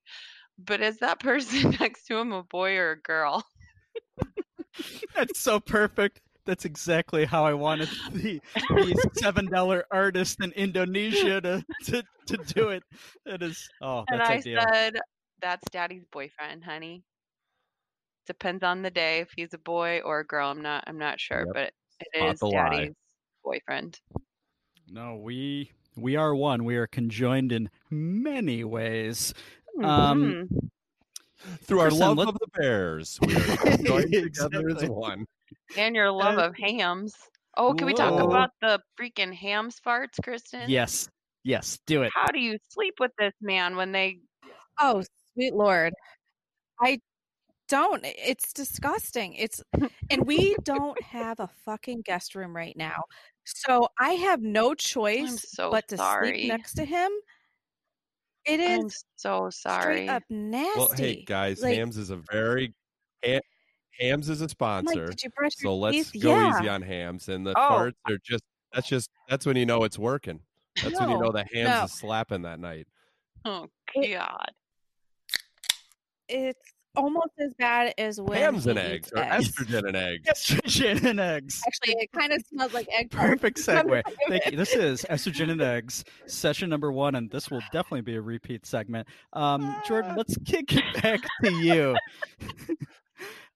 but is that person next to him a boy or a girl? That's so perfect. That's exactly how I wanted the, the seven dollar artist in Indonesia to, to to do it. It is oh and that's I ideal. said, That's daddy's boyfriend, honey. Depends on the day if he's a boy or a girl. I'm not I'm not sure, Yep. but it Spot is the lie. daddy's boyfriend. No, we we are one. We are conjoined in many ways. Um, Mhm. Through our Kristen, love let- of the Bears, we are joined together as one. And your love of hams. Oh, can we talk Whoa. about the freaking hams farts, Kristen? Yes, yes, do it. How do you sleep with this man when they? Oh, sweet lord. I don't. It's disgusting. It's and we don't have a fucking guest room right now. So I have no choice so but to sorry. sleep next to him. It is I'm so sorry. straight up nasty. Well, hey guys, Like, Hams is a very Ha- Hams is a I'm like, sponsor, did you brush so your let's teeth? go yeah. easy on Hams. And the Oh. farts are just that's just that's when you know it's working. That's when you know the Hams no. is slapping that night. Oh God. It's almost as bad as when Hams and eggs or eggs. estrogen and eggs. Estrogen and eggs. Actually, it kind of smells like egg. Perfect Come segue. Thank you. This is Estrogen and Eggs, session number one, and this will definitely be a repeat segment. Um, Jordan, let's kick it back to you.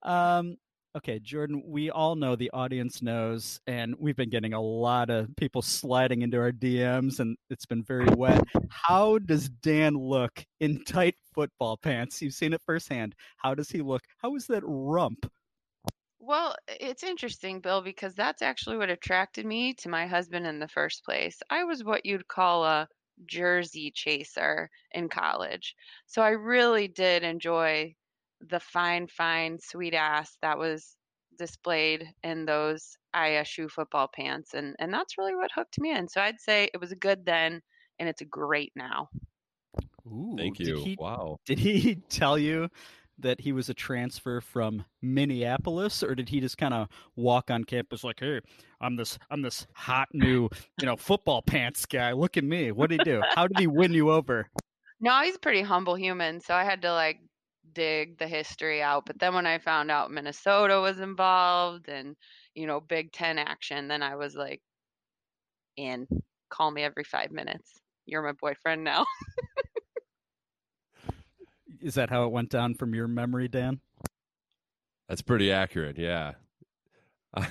um, okay, Jordan, we all know the audience knows, and we've been getting a lot of people sliding into our DMs, and it's been very wet. How does Dan look in tight football pants? You've seen it firsthand. How does he look? How is that rump? Well, it's interesting, Bill, because that's actually what attracted me to my husband in the first place. I was what you'd call a jersey chaser in college. So I really did enjoy the fine, fine, sweet ass that was displayed in those ISU football pants. And, and that's really what hooked me in. So I'd say it was good then and it's great now. Ooh, Thank did you. he- Wow. Did he tell you that he was a transfer from Minneapolis, or did he just kind of walk on campus like, "Hey, I'm this, I'm this hot new, you know, football pants guy. Look at me. What did he do? How did he win you over?" No, he's a pretty humble human, so I had to like dig the history out. But then when I found out Minnesota was involved and, you know, Big Ten action, then I was like, in. Call me every five minutes. You're my boyfriend now. Is that how it went down from your memory, Dan? That's pretty accurate. Yeah.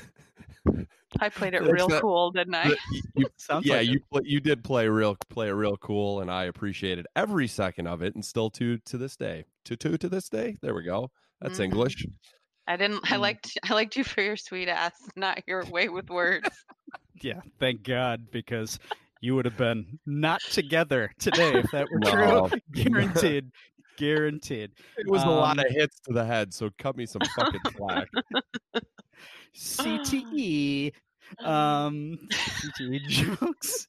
I played it real not- cool, didn't I? You- you- Sounds yeah, like you it. you did play real play it real cool, and I appreciated every second of it, and still to to this day, to to to this day. There we go. That's Mhm. English. I didn't. I Mm. liked. I liked you for your sweet ass, not your way with words. Yeah, thank God, because you would have been not together today if that were No. true. Guaranteed. Guaranteed. It was a lot Um, of hits to the head, so cut me some fucking slack. CTE. Um, CTE jokes.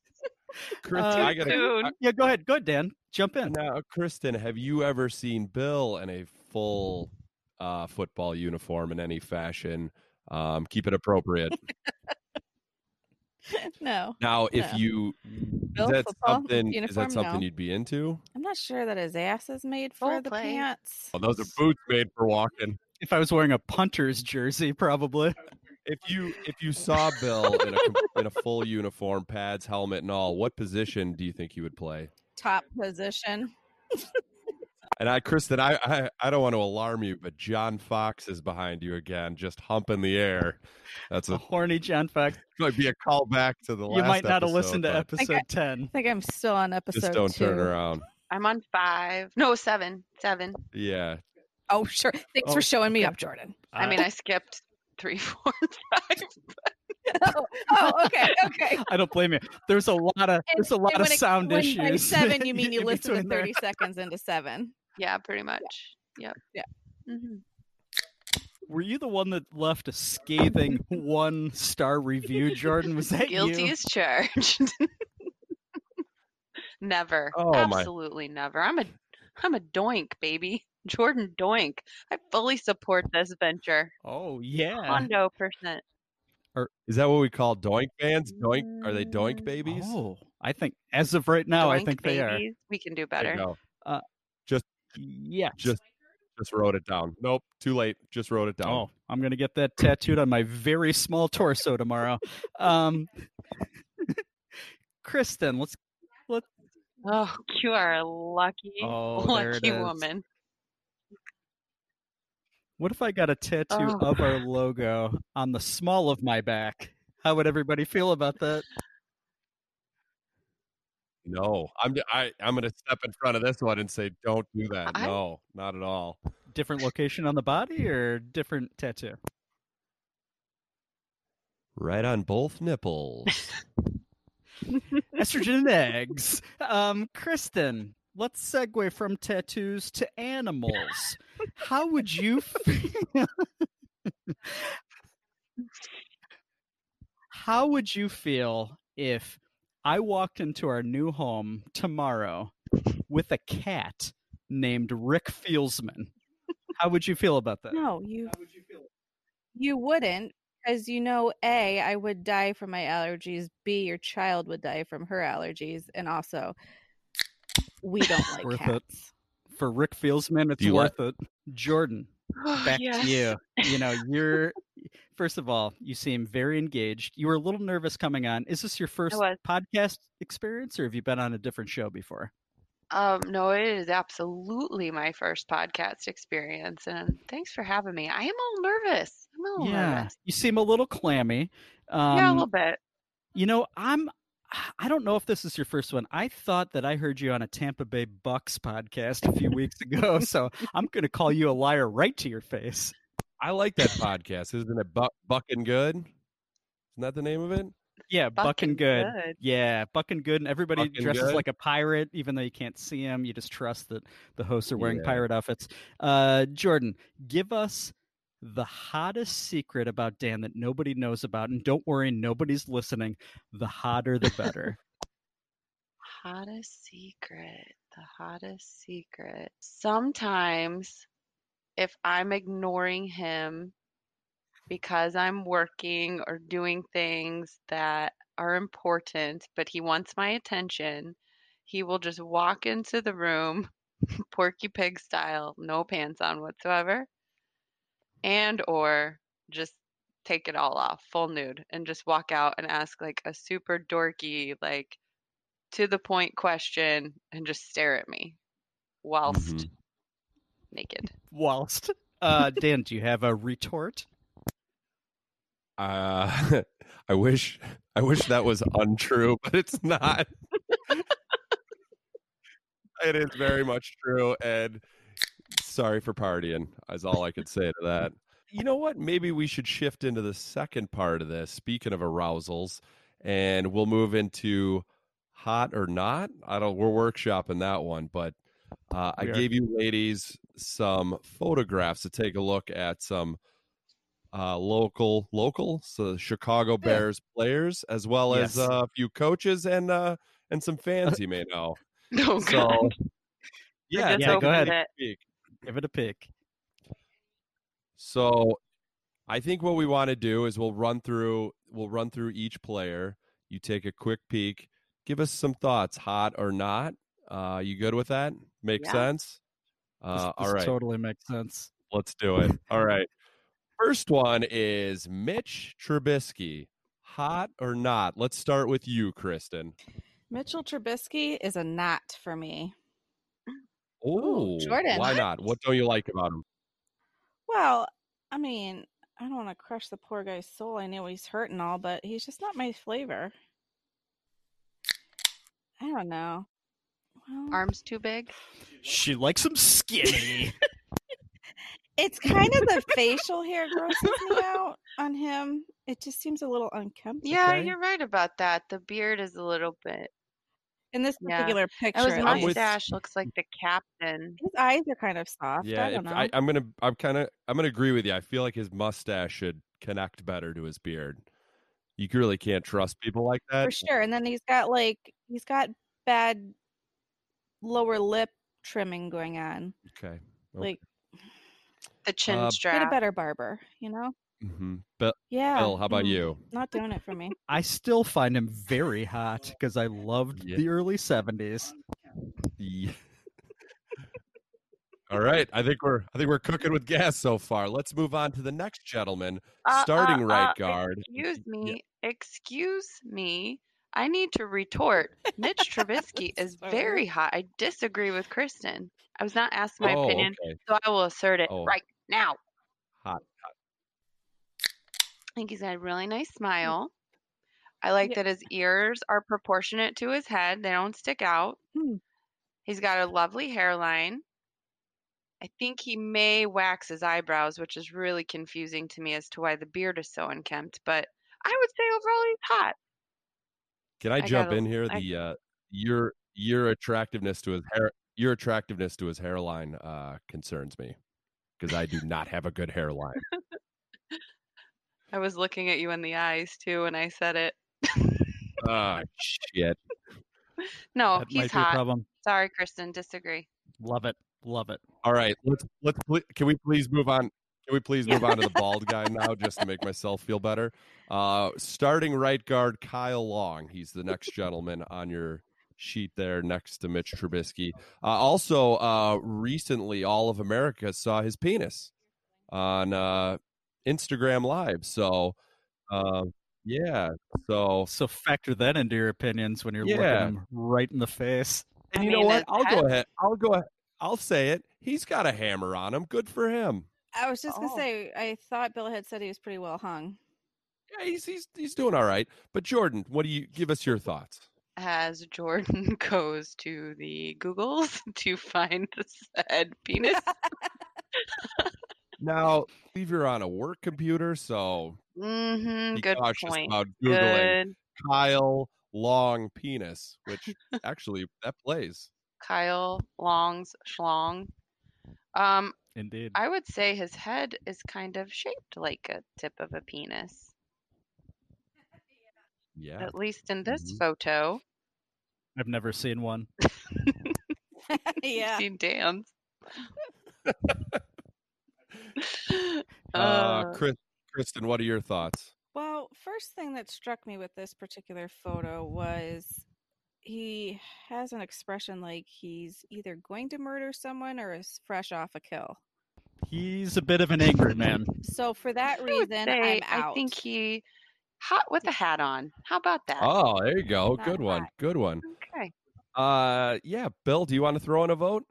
Kristen, Uh, I gotta Dude. Yeah, go ahead. Go ahead, Dan. Jump in. now, Kristen. Have you ever seen Bill in a full uh, football uniform in any fashion? Um, keep it appropriate. no, Now, if No. you Bill is that football something is that something no. you'd be into? I'm not sure that his ass is made for Full the play. pants. Oh, those are boots made for walking. If I was wearing a punter's jersey, probably. If you if you saw Bill in a in a full uniform, pads, helmet, and all, what position do you think he would play? Top position. And I, Kristen, I, I I don't want to alarm you, but John Fox is behind you again, just humping the air. That's A a horny John Fox. might be a callback to the last. You might not have listened to episode I- 10. I think I'm still on episode Just don't two. turn around. I'm on five. No, seven. Seven. Yeah, Oh, sure. Thanks Oh, for showing me okay. up, Jordan. I mean, I skipped three, four, five. oh, oh, okay, okay. I don't blame you. There's a lot of there's a lot of when it- sound when issues. By seven, you mean you in listen to between there. 30 seconds into seven. Yeah, pretty much. Yep. Yeah. hmm Were you the one that left a scathing one star review, Jordan? Was that Guilty you? as charged. never. Oh, my. Absolutely never. I'm a I'm a doink, baby. Jordan Doink. I fully support this venture. Oh yeah. Hondo percent. Or is that what we call doink bands? Doink? Are they doink Mm. babies? Oh, I think as of right now, I Doink think they are. We can do There you better. go. Yes. Just just wrote it down. Nope, too late. Just wrote it down. Oh, I'm gonna get that tattooed on my very small torso tomorrow. Um, Kristen, let's. let. Oh, you are a lucky, Oh, there it lucky is. woman. What if I got a tattoo Oh. of our logo on the small of my back? How would everybody feel about that? No, I'm I I'm gonna step in front of this one and say, don't do that. I- No, not at all. Different location on the body or different tattoo? Right on both nipples. Estrogen and eggs. Um, Kristen, let's segue from tattoos to animals. How would you feel? How would you feel if I walked into our new home tomorrow with a cat named Rick Fieldsman? How would you feel about that? No, you you wouldn't, because you know, A, I would die from my allergies. B, your child would die from her allergies. And also, we don't like Worth it. cats. For Rick Fieldsman, it's you worth it. Jordan, back Yes. to you. You know, you're first of all, you seem very engaged. You were a little nervous coming on. Is this your first podcast experience, or have you been on a different show before? Um, no, it is absolutely my first podcast experience, and thanks for having me. I am a little nervous. I'm a little yeah, nervous. you seem a little clammy. Um, yeah, a little bit. You know, I'm. I don't know if this is your first one. I thought that I heard you on a Tampa Bay Bucks podcast a few weeks ago, so I'm going to call you a liar right to your face. I like that podcast. Isn't it Buck Bucking Good? Isn't that the name of it? Yeah, Buck and Good. good. Yeah, Buck and Good, and everybody Buck dresses Good. like a pirate, even though you can't see them. You just trust that the hosts are wearing Yeah. pirate outfits. Uh, Jordan, give us the hottest secret about Dan that nobody knows about, and don't worry, nobody's listening. The hotter, the better. Hottest secret. The hottest secret. Sometimes, if I'm ignoring him because I'm working or doing things that are important, but he wants my attention, he will just walk into the room, Porky Pig style, no pants on whatsoever, and or just take it all off, full nude, and just walk out and ask like a super dorky, like to the point question and just stare at me whilst Mhm. naked. Whilst Uh, Dan, do you have a retort? Uh, I wish I wish that was untrue, but it's not. it is very much true, and sorry for partying. Is all I could say to that. You know what? Maybe we should shift into the second part of this. Speaking of arousals, and we'll move into hot or not. I don't. We're workshopping that one, but uh, I gave you ladies some photographs to take a look at some uh, local local so Chicago Bears players as well as uh, a few coaches and uh, and some fans you may know. So god. yeah, yeah, go ahead. It. Speak. Give it a pick. So I think what we want to do is we'll run through we'll run through each player. You take a quick peek, give us some thoughts, hot or not. Uh, you good with that? Makes Yeah. sense? This- Uh, this all right, totally makes sense. let's do it. All right. First one is Mitch Trubisky. Hot or not? Let's start with you, Kristen. Mitchell Trubisky is a not for me. Oh, Jordan. Why not? What don't you like about him? Well, I mean, I don't want to crush the poor guy's soul. I know he's hurt and all, but he's just not my flavor. I don't know. Well, Arms too big. She likes him skinny. it's kind of the facial hair grosses me out on him. It just seems a little unkempt. Yeah, Okay. you're right about that. The beard is a little bit. In this Yeah. particular picture, Oh, his at with- mustache looks like the captain. his eyes are kind of soft. Yeah, I don't know. I, I'm gonna, I'm kind of, I'm gonna agree with you. I feel like his mustache should connect better to his beard. You really can't trust people like that. for sure. And then he's got like he's got bad lower lip trimming going on. Okay. Like The chin Uh, get a better barber, you know? Hmm Bill, Yeah. Bill, how about mm, you? Not doing it for me. I still find him very hot because I loved Yeah. the early 70s. Yeah. All right, I think we're, I think we're cooking with gas so far. Let's move on to the next gentleman, Uh, starting uh, right uh, guard. Excuse Yeah. me. Excuse me. I need to retort. Mitch Trubisky is Sorry. very hot. I disagree with Kristen. I was not asked my oh, opinion, okay. so I will assert it Oh. right now. Hot. I think he's got a really nice smile. I like Yeah. that his ears are proportionate to his head, they don't stick out. Hmm. He's got a lovely hairline. I think he may wax his eyebrows, which is really confusing to me as to why the beard is so unkempt. But I would say overall he's hot. Can I, I jump gotta- in here? I- The uh, your your attractiveness to his hair, your attractiveness to his hairline uh, concerns me because I do not have a good hairline. I was looking at you in the eyes too when I said it. Ah, shit. No, that he's might be a hot. problem. Sorry, Kristen, disagree. Love it. Love it. All right, let's let's can we please move on? Can we please move on to the bald guy now, just to make myself feel better? Uh, starting right guard Kyle Long. He's the next gentleman on your sheet there, next to Mitch Trubisky. Uh, also, uh, recently, all of America saw his penis on uh, Instagram Live. So, uh, yeah. So, So factor that into your opinions when you're looking Yeah. him right in the face. and I you know what? his I'll go ahead. I'll go ahead. I'll say it. He's got a hammer on him. Good for him. I was just Oh. gonna say I thought Bill had said he was pretty well hung. Yeah, he's he's he's doing all right. But Jordan, what do you give us your thoughts? As Jordan goes to the Googles to find the said penis. Now, I believe you're on a work computer, so mm-hmm. be Good cautious point. about googling Good. Kyle Long penis, which actually that plays. Kyle Long's schlong. Um, Indeed. I would say his head is kind of shaped like a tip of a penis, Yeah. at least in this Mhm. photo. I've never seen one. yeah. Seen Dan's. Uh, Uh, Chris, Kristen, what are your thoughts? Well, first thing that struck me with this particular photo was he has an expression like he's either going to murder someone or is fresh off a kill. He's a bit of an angry man. So for that I reason, say I'm out. I think he hot with a hat on. How about that? Oh, there you go. Not Good one. Good one. Okay. Uh, yeah, Bill, do you want to throw in a vote?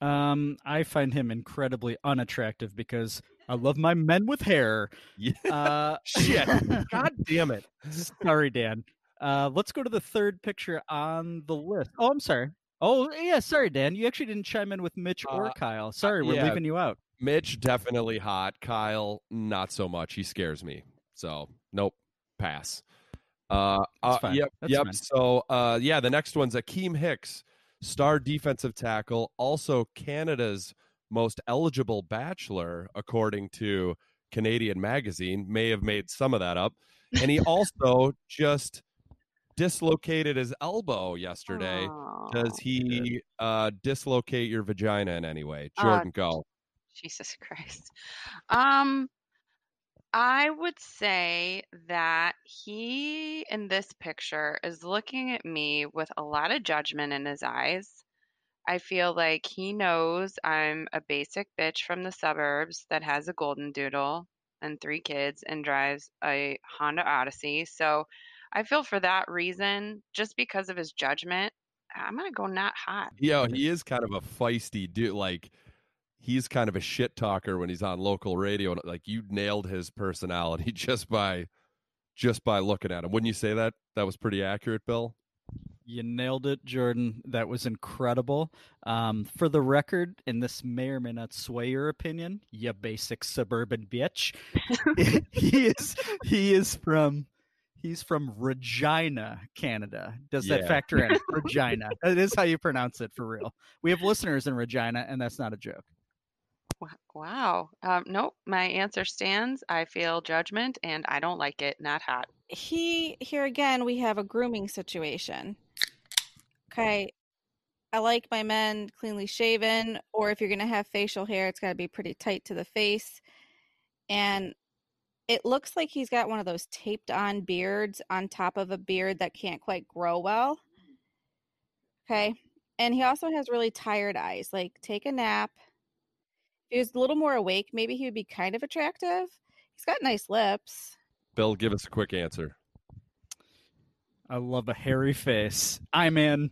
Um, I find him incredibly unattractive because I love my men with hair. Yeah. Uh, Shit. God damn it. Sorry, Dan. Uh, let's go to the third picture on the list. Oh, I'm sorry. Oh, yeah. Sorry, Dan. You actually didn't chime in with Mitch or Uh, Kyle. Sorry, we're yeah. leaving you out. Mitch definitely hot. Kyle not so much. He scares me. So nope, pass. Uh, uh yep, That's yep. fine. So uh, yeah, the next one's Akiem Hicks, star defensive tackle, also Canada's most eligible bachelor, according to Canadian Magazine. May have made some of that up, and he also just dislocated his elbow yesterday. Does he uh, dislocate your vagina in any way? Uh, Jordan, go. Jesus Christ. Um, I would say that he in this picture is looking at me with a lot of judgment in his eyes. I feel like he knows I'm a basic bitch from the suburbs that has a golden doodle and three kids and drives a Honda Odyssey. So I feel for that reason, just because of his judgment, I'm gonna go not hot. Yeah, he is kind of a feisty dude. Like he's kind of a shit talker when he's on local radio. and, Like you nailed his personality just by just by looking at him. Wouldn't you say that? That was pretty accurate, Bill. You nailed it, Jordan. That was incredible. Um, for the record, and this may or may not sway your opinion, you basic suburban bitch. he is he is from he's from Regina, Canada. Does that factor in? Regina. That is how you pronounce it for real. We have listeners in Regina, and that's not a joke. Wow. Um, nope. My answer stands. I feel judgment and I don't like it. Not hot. he here again we have a grooming situation okay i like my men cleanly shaven or if you're going to have facial hair it's got to be pretty tight to the face and it looks like he's got one of those taped on beards on top of a beard that can't quite grow well okay and he also has really tired eyes like take a nap he was a little more awake maybe he would be kind of attractive he's got nice lips Bill, give us a quick answer. I love a hairy face. I'm in.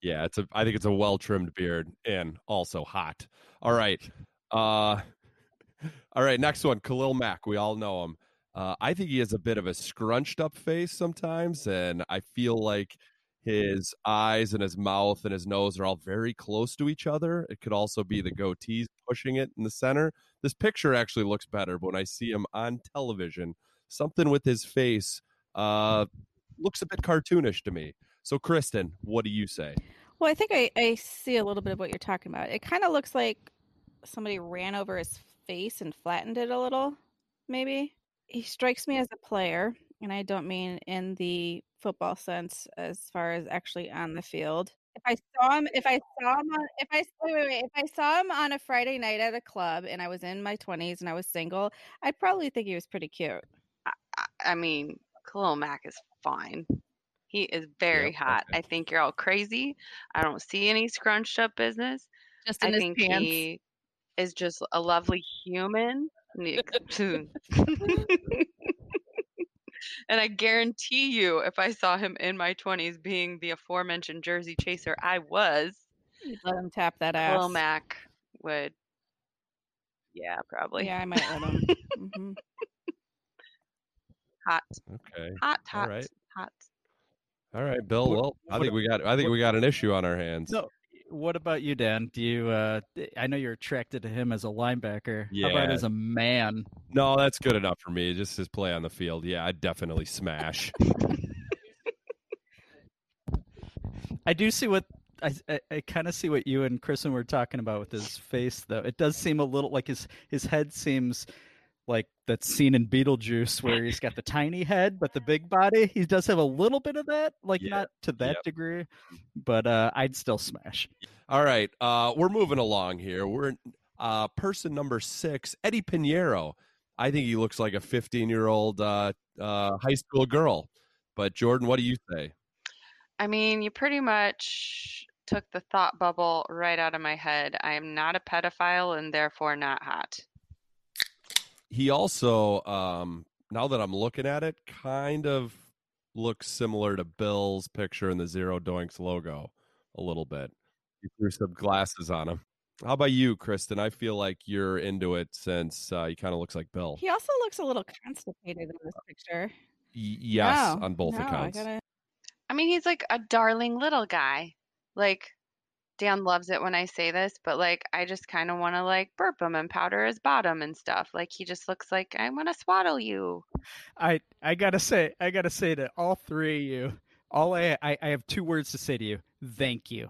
Yeah, it's a. I think it's a well trimmed beard and also hot. All right, uh, all right. Next one, Khalil Mack. We all know him. Uh, I think he has a bit of a scrunched up face sometimes, and I feel like his eyes and his mouth and his nose are all very close to each other. It could also be the goatees pushing it in the center. This picture actually looks better, but when I see him on television, something with his face uh, looks a bit cartoonish to me. So, Kristen, what do you say? Well, I think I, I see a little bit of what you're talking about. It kind of looks like somebody ran over his face and flattened it a little, maybe. He strikes me as a player, and I don't mean in the football sense as far as actually on the field. If I saw him, if I saw him on, if I wait, wait, wait, if I saw him on a Friday night at a club and I was in my 20s and I was single, I'd probably think he was pretty cute. I, I mean, Khalil Mack is fine. He is very Yep, hot. okay. I think you're all crazy. I don't see any scrunched up business. Just I in his think pants. he is just a lovely human. and I guarantee you, if I saw him in my 20s being the aforementioned Jersey chaser I was, You'd let him tap that ass. Khalil Mack would. Yeah, probably. Yeah, I might let him. hmm Hot, Okay. hot, hot, right. hot. All right, Bill. Well, I think we got. I think we got an issue on our hands. No. What about you, Dan? Do you? Uh, I know you're attracted to him as a linebacker. How about Yeah. as a man? No, that's good enough for me. Just his play on the field. Yeah, I'd definitely smash. I do see what I I, I kind of see what you and Kristen were talking about with his face, though. It does seem a little like his his head seems like that scene in Beetlejuice where he's got the tiny head but the big body. He does have a little bit of that, like Yeah, not to that yep. degree, but uh, I'd still smash. All right, uh, we're moving along here. We're uh, person number six, Eddie Piñeiro. I think he looks like a 15 year old uh, uh, high school girl. But Jordan, what do you say? I mean, you pretty much took the thought bubble right out of my head. I am not a pedophile and therefore not hot. He also, um, now that I'm looking at it, kind of looks similar to Bill's picture in the Zero Doinks logo a little bit. He threw some glasses on him. How about you, Kristen? I feel like you're into it since uh, he kind of looks like Bill. He also looks a little constipated in this picture. Y- yes, No, on both no, accounts. I gotta, I mean, he's like a darling little guy. Like Dan loves it when I say this, but like I just kind of want to like burp him and powder his bottom and stuff. Like he just looks like I want to swaddle you. I I gotta say, I gotta say to all three of you, all I I, I have two words to say to you. Thank you,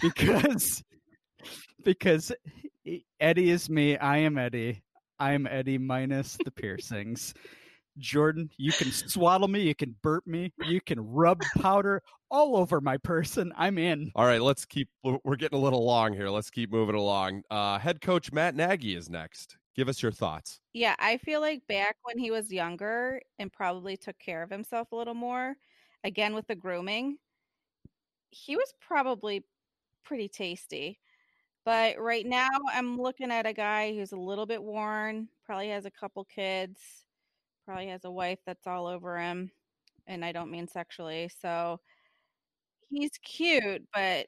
because because Eddie is me. I am Eddie. I am Eddie minus the piercings. Jordan, you can swaddle me, you can burp me, you can rub powder all over my person. I'm in. All right, let's keep. we're- We're getting a little long here. Let's keep moving along. Uh, head coach Matt Nagy is next. Give us your thoughts. yeah, I feel like back when he was younger and probably took care of himself a little more, again with the grooming, he was probably pretty tasty. But right now, I'm looking at a guy who's a little bit worn, probably has a couple kids, probably has a wife that's all over him. And I don't mean sexually. So he's cute, but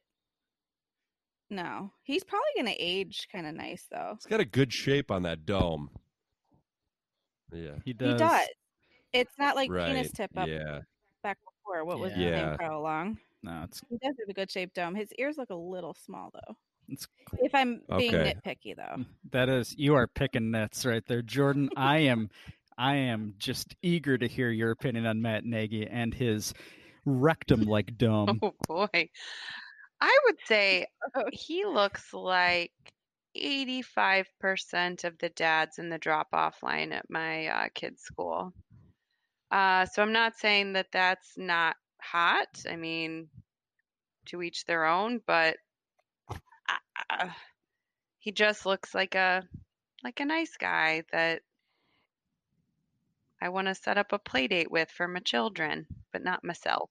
no, he's probably going to age kind of nice, though. He's got a good shape on that dome. Yeah. He does. He does. It's not like right. penis tip up Yeah. back before. What was Yeah. his name for how long? No, it's He does have a good shaped dome. His ears look a little small though. it's If I'm being Okay. nitpicky though. That is, you are picking nits right there, Jordan. I am, I am just eager to hear your opinion on Matt Nagy and his rectum-like dome. Oh boy. I would say he looks like 85% of the dads in the drop off line at my uh, kids' school. Uh, so I'm not saying that that's not hot. I mean, to each their own, but uh, he just looks like a like a nice guy that I want to set up a play date with for my children, but not myself.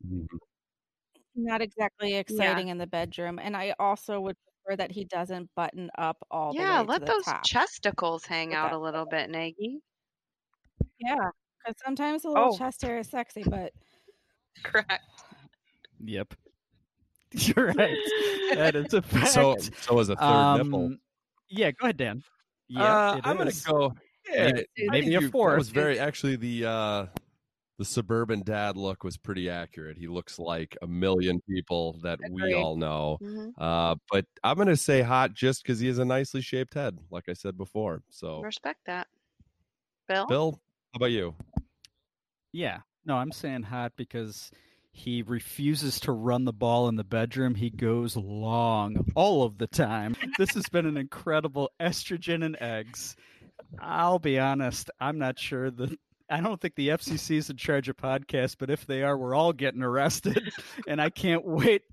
Not exactly exciting in the bedroom. And I also would prefer that he doesn't button up all the Yeah, let to the those top. chesticles hang out a little bit, Nagy. Yeah. Because sometimes a little Oh. chest hair is sexy, but Correct. Yep, you're right. That is a fact. So, so is a third nipple. Um, Yeah, go ahead, Dan. Yeah, Uh, I'm gonna go. Yeah, Maybe- maybe a you- That fourth. was very actually the uh, the suburban dad look was pretty accurate. He looks like a million people that we all know. hmm Uh, but I'm gonna say hot just because he has a nicely shaped head, like I said before. So, Respect that. Bill? Bill, how about you? Yeah. No, I'm saying hot because he refuses to run the ball in the bedroom. He goes long all of the time. This has been an incredible estrogen and eggs. I'll be honest, I'm not sure that I don't think the FCC is in charge of podcasts, but if they are, we're all getting arrested. And I can't wait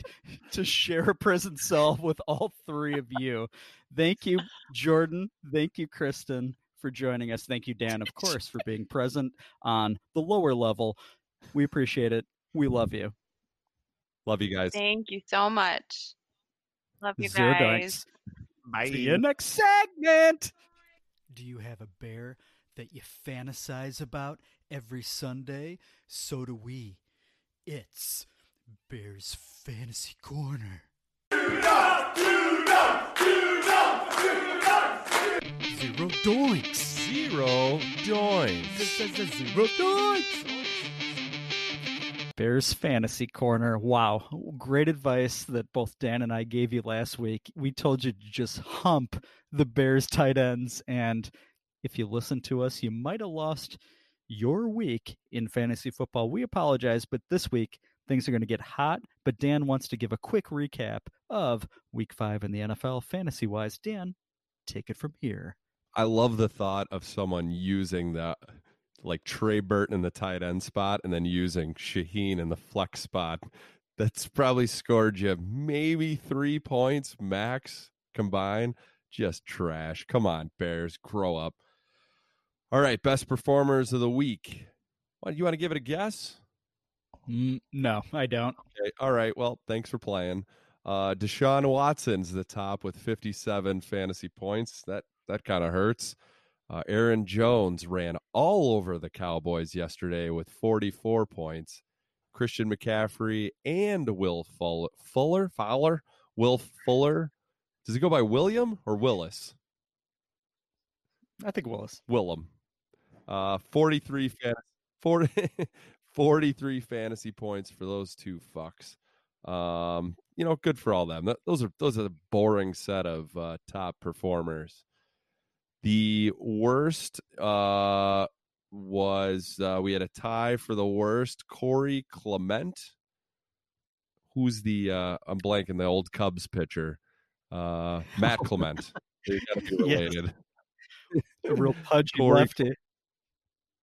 to share a prison cell with all three of you. Thank you, Jordan. Thank you, Kristen, for joining us. Thank you, Dan, of course, for being present on the lower level. We appreciate it. We love you. Love you guys. Thank you so much. Love you Zero guys. dunks. Bye. See you next segment. Do you have a bear that you fantasize about every Sunday? So do we. It's Bear's Fantasy Corner. Zero doinks. Zero doinks. Zero doinks. Bears Fantasy Corner. Wow. Great advice that both Dan and I gave you last week. We told you to just hump the Bears tight ends. And if you listened to us, you might have lost your week in fantasy football. We apologize, but this week things are going to get hot. But Dan wants to give a quick recap of week five in the NFL fantasy wise. Dan, take it from here. I love the thought of someone using the like Trey Burton in the tight end spot and then using Shaheen in the flex spot. That's probably scored you maybe three points max combined. Just trash. Come on, Bears, grow up. All right, best performers of the week. What you want to give it a guess? Mm, no, I don't. Okay. All right. Well, thanks for playing. Uh, Deshaun Watson's the top with 57 fantasy points. That that kind of hurts. Uh, Aaron Jones ran all over the Cowboys yesterday with 44 points. Christian McCaffrey and Will Fuller, Fuller, Fowler, Will Fuller, Does he go by William or Willis? I think Willis. Willem. Uh, 43 fan- 40, 43 fantasy points for those two fucks. Um, you know, good for all them. Those are those are the boring set of uh, top performers. The worst uh, was uh, we had a tie for the worst. Corey Clement, who's the uh, I'm blanking the old Cubs pitcher, uh, Matt Clement. They Yes. related. A real pudgy Corey- lefty.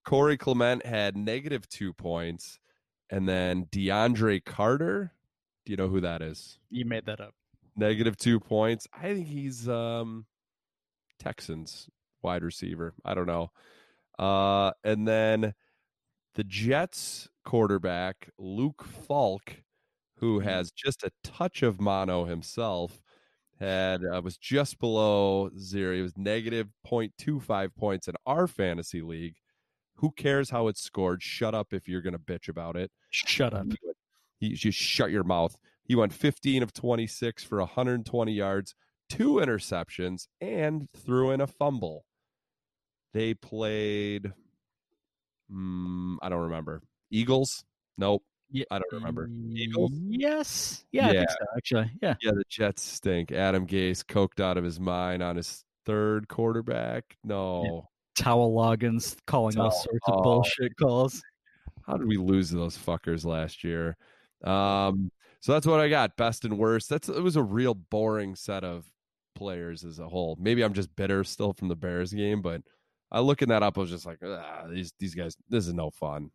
Corey Clement had negative two points, and then DeAndre Carter. Do you know who that is? You made that up. Negative two points. I think he's um Texans wide receiver. I don't know. Uh, and then the Jets quarterback Luke Falk, who has just a touch of mono himself, had uh, was just below zero. He was negative 0.25 points in our fantasy league. Who cares how it's scored? Shut up if you're going to bitch about it. Shut up. He He just shut your mouth. He went 15 of 26 for 120 yards, two interceptions, and threw in a fumble. They played. Mm, I don't remember. Eagles? Nope. Yeah, I don't remember. Eagles? Yes. Yeah, Yeah. so, actually. Yeah. Yeah, the Jets stink. Adam Gase coked out of his mind on his third quarterback. No. Dowell Loggains calling all sorts of bullshit calls. How did we lose to those fuckers last year? Um, so that's what I got. Best and worst. That's it was a real boring set of players as a whole. Maybe I'm just bitter still from the Bears game, but I looking that up, I was just like, ah, these these guys, this is no fun.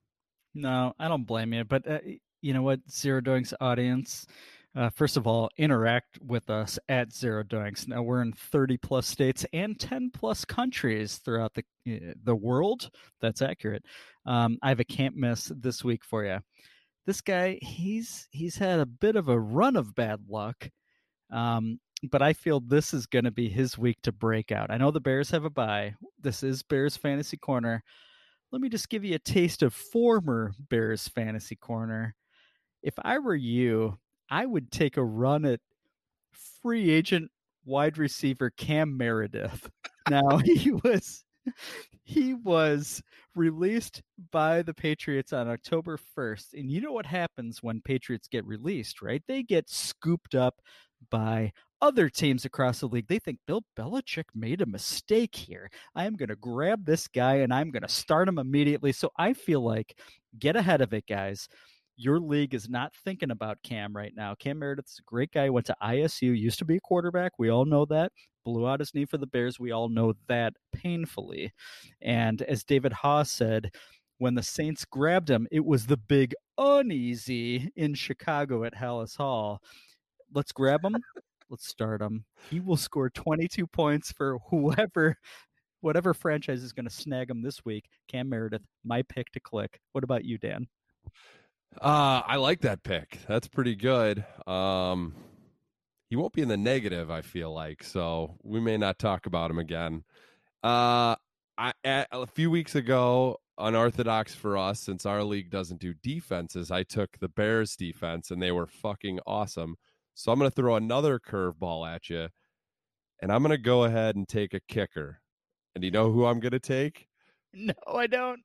No, I don't blame you. But uh, you know what, Zero Doinks audience, uh, first of all, interact with us at Zero Doinks. Now we're in 30 plus states and 10 plus countries throughout the the world. That's accurate. Um, I have a can't miss this week for you. This guy, he's he's had a bit of a run of bad luck. Um, but I feel this is going to be his week to break out. I know the Bears have a bye. This is Bears Fantasy Corner let me just give you a taste of former Bears fantasy corner. If I were you, I would take a run at free agent wide receiver Cam Meredith. Now he was he was released by the Patriots on October 1st. And you know what happens when Patriots get released, right? They get scooped up by other teams across the league. They think Bill Belichick made a mistake here. I am going to grab this guy and I'm going to start him immediately. So I feel like get ahead of it, guys. Your league is not thinking about Cam right now. Cam Meredith's a great guy. Went to ISU, used to be a quarterback. We all know that. Blew out his knee for the Bears. We all know that painfully. And as David Haugh said, when the Saints grabbed him, it was the big uneasy in Chicago at Halas Hall. Let's grab him. Let's start him. He will score 22 points for whoever, whatever franchise is going to snag him this week. Cam Meredith, my pick to click. What about you, Dan? Uh, I like that pick. That's pretty good. Um, he won't be in the negative, I feel like, so we may not talk about him again. Uh, I a, a few weeks ago, unorthodox for us, since our league doesn't do defenses, I took the Bears defense, and they were fucking awesome. So I'm going to throw another curveball at you, and I'm going to go ahead and take a kicker. And you know who I'm going to take? No, I don't.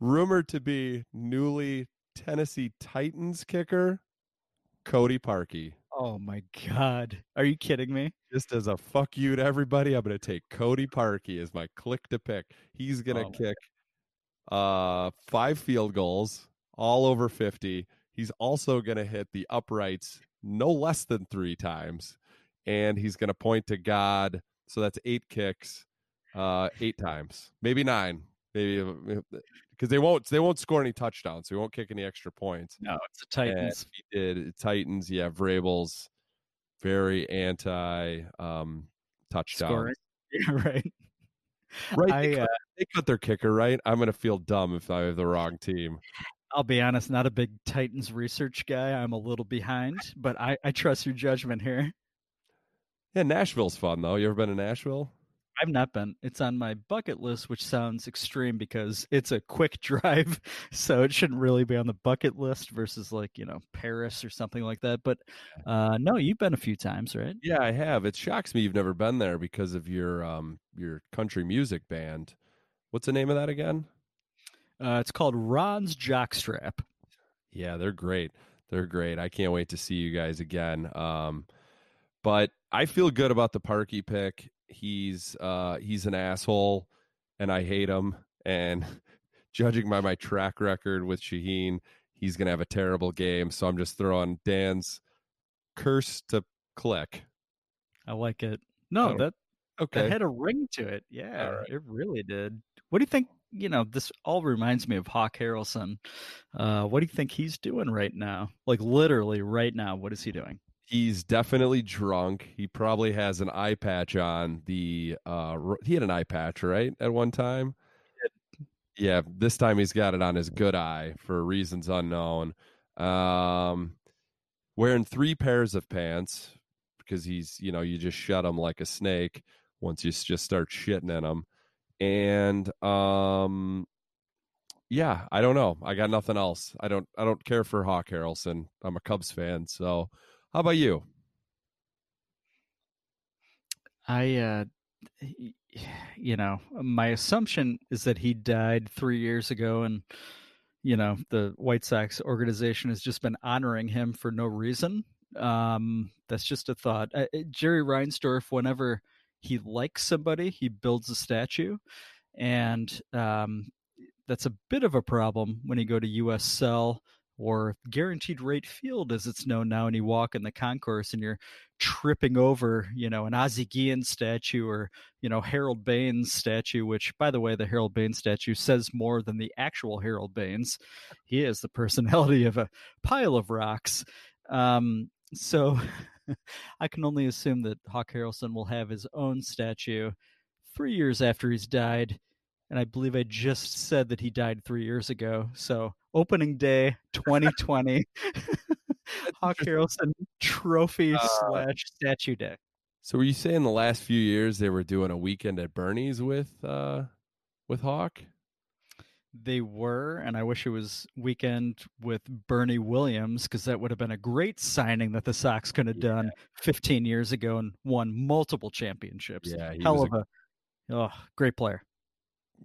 rumored to be newly Tennessee Titans kicker Cody Parkey. Oh my God. Are you kidding me? Just as a fuck you to everybody, I'm going to take Cody Parkey as my click to pick. He's going to Oh. kick uh five field goals, all over 50. He's also going to hit the uprights no less than 3 times and he's going to point to God. So that's 8 kicks uh 8 times. Maybe 9. Maybe because they won't they won't score any touchdowns, so he won't kick any extra points. No, it's the Titans. And he did Titans. Yeah, Vrabel's very anti um, touchdown. Scoring. Yeah, right. Right? I, they, cut, uh, they cut their kicker. Right? I'm gonna feel dumb if I have the wrong team. I'll be honest, not a big Titans research guy. I'm a little behind, but I, I trust your judgment here. Yeah, Nashville's fun though. You ever been to Nashville? I've not been. It's on my bucket list, which sounds extreme because it's a quick drive, so it shouldn't really be on the bucket list versus like you know Paris or something like that. But uh, no, you've been a few times, right? Yeah, I have. It shocks me you've never been there because of your um your country music band. What's the name of that again? Uh, it's called Ron's Jockstrap. Yeah, they're great. They're great. I can't wait to see you guys again. Um, but I feel good about the Parkey pick. He's uh, he's an asshole, and I hate him. And judging by my track record with Shaheen, he's gonna have a terrible game. So I'm just throwing Dan's curse to click. I like it. No, Oh, that Okay. that had a ring to it. Yeah, right. it really did. What do you think? You know, this all reminds me of Hawk Harrelson. Uh, what do you think he's doing right now? Like literally right now, what is he doing? He's definitely drunk. He probably has an eye patch on. The uh, he had an eye patch right at one time. Yeah, this time he's got it on his good eye for reasons unknown. Um, wearing three pairs of pants because he's you know you just shut him like a snake once you just start shitting in him, and um, yeah, I don't know. I got nothing else. I don't. I don't care for Hawk Harrelson. I'm a Cubs fan, so how about you? I, uh, you know, my assumption is that he died three years ago, and you know, the White Sox organization has just been honoring him for no reason. Um, that's just a thought. Uh, uh, Jerry Reinsdorf, whenever he likes somebody, he builds a statue, and um, that's a bit of a problem when you go to U.S. Cell or Guaranteed Rate Field, as it's known now, and you walk in the concourse and you're tripping over, you know, an Ozzie Guillen statue or, you know, Harold Baines statue, which, by the way, the Harold Baines statue says more than the actual Harold Baines. He has the personality of a pile of rocks. Um, so I can only assume that Hawk Harrelson will have his own statue three years after he's died. And I believe I just said that he died three years ago. So opening day 2020, Hawk Harrelson trophy Uh, slash statue day. So were you saying the last few years they were doing a weekend at Bernie's with uh with Hawk? They were, and I wish it was weekend with Bernie Williams because that would have been a great signing that the Sox could have done 15 years ago and won multiple championships. Yeah, he Hell of a, oh, great player.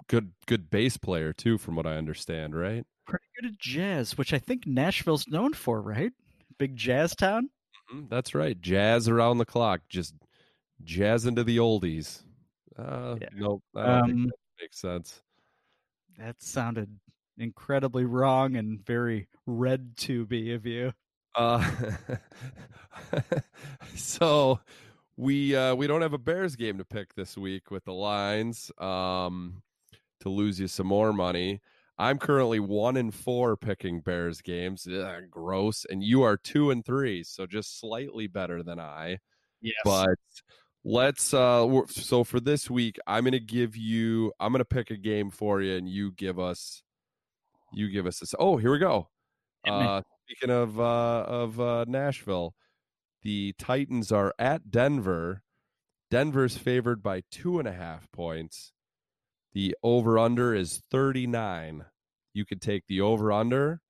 Good good bass player too, from what I understand, right? Pretty good at jazz, which I think Nashville's known for, right? Big jazz town. Mhm, That's right. Jazz around the clock, just jazz into the oldies. Uh Yeah. no, I don't think Um, that makes sense. That sounded incredibly wrong and very red tubey of you. Uh so we uh we don't have a Bears game to pick this week with the lines um to lose you some more money. I'm currently one in four picking Bears games. Ugh, gross. And you are two and three, so just slightly better than I. Yes. But let's uh so for this week, I'm gonna give you I'm gonna pick a game for you and you give us you give us this. Oh, here we go. Uh speaking of uh of uh Nashville, the Titans are at Denver. Denver's favored by two and a half points. The over under is 39. You could take the over under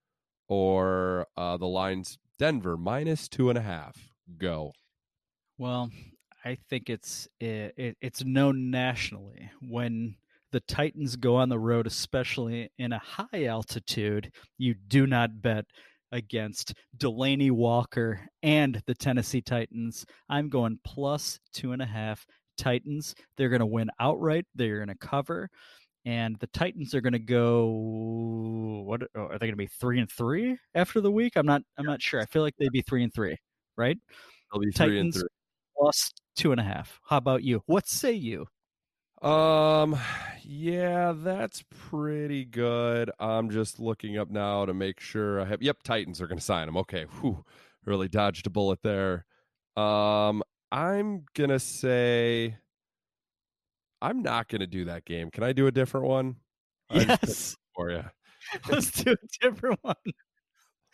or uh, the lines Denver minus two and a half. Go. Well, I think it's it, it, it's known nationally when the Titans go on the road, especially in a high altitude. You do not bet against Delanie Walker and the Tennessee Titans. I'm going plus two and a half Titans. They're going to win outright. They're going to cover. And the Titans are going to go. What uh, are they going to be? Three and three after the week? I'm not. I'm not sure. I feel like they'd be three and three, right? They'll be three and three. plus two and a half. How about you? What say you? Um, yeah, that's pretty good. I'm just looking up now to make sure I have. Yep, Titans are going to sign him. Okay, whew, really dodged a bullet there. Um, I'm gonna say I'm not gonna do that game. Can I do a different one? I just picked Yes, for you. let's do a different one.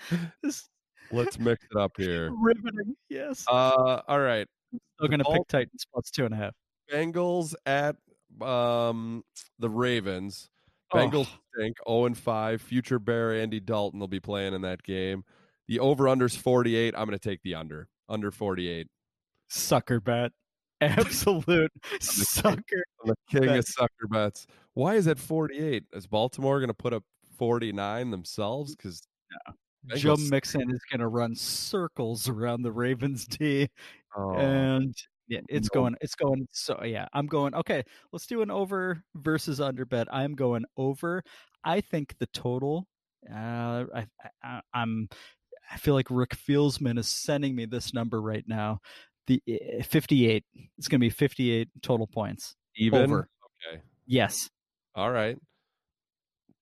This Let's mix it up here. riveting. Yes, Uh, all right. Still going to pick Titans plus two and a half. Bengals at um the Ravens. Bengals Oh, stink 0 and 5. Future Bear Andy Dalton will be playing in that game. The over under's 48. I'm going to take the under. Under 48. sucker bet. Absolute sucker. I'm the king of sucker bets. Why is that 48? Is Baltimore going to put up 49 themselves? Because Joe Mixon is going to run circles around the Ravens D, oh, and yeah, it's no. going, it's going. So yeah, I'm going. Okay, let's do an over versus under bet. I'm going over. I think the total. Uh, I, I, I'm. I feel like Rick Fieldsman is sending me this number right now. The eh, 58. It's going to be 58 total points. even. over. Okay. Yes. All right.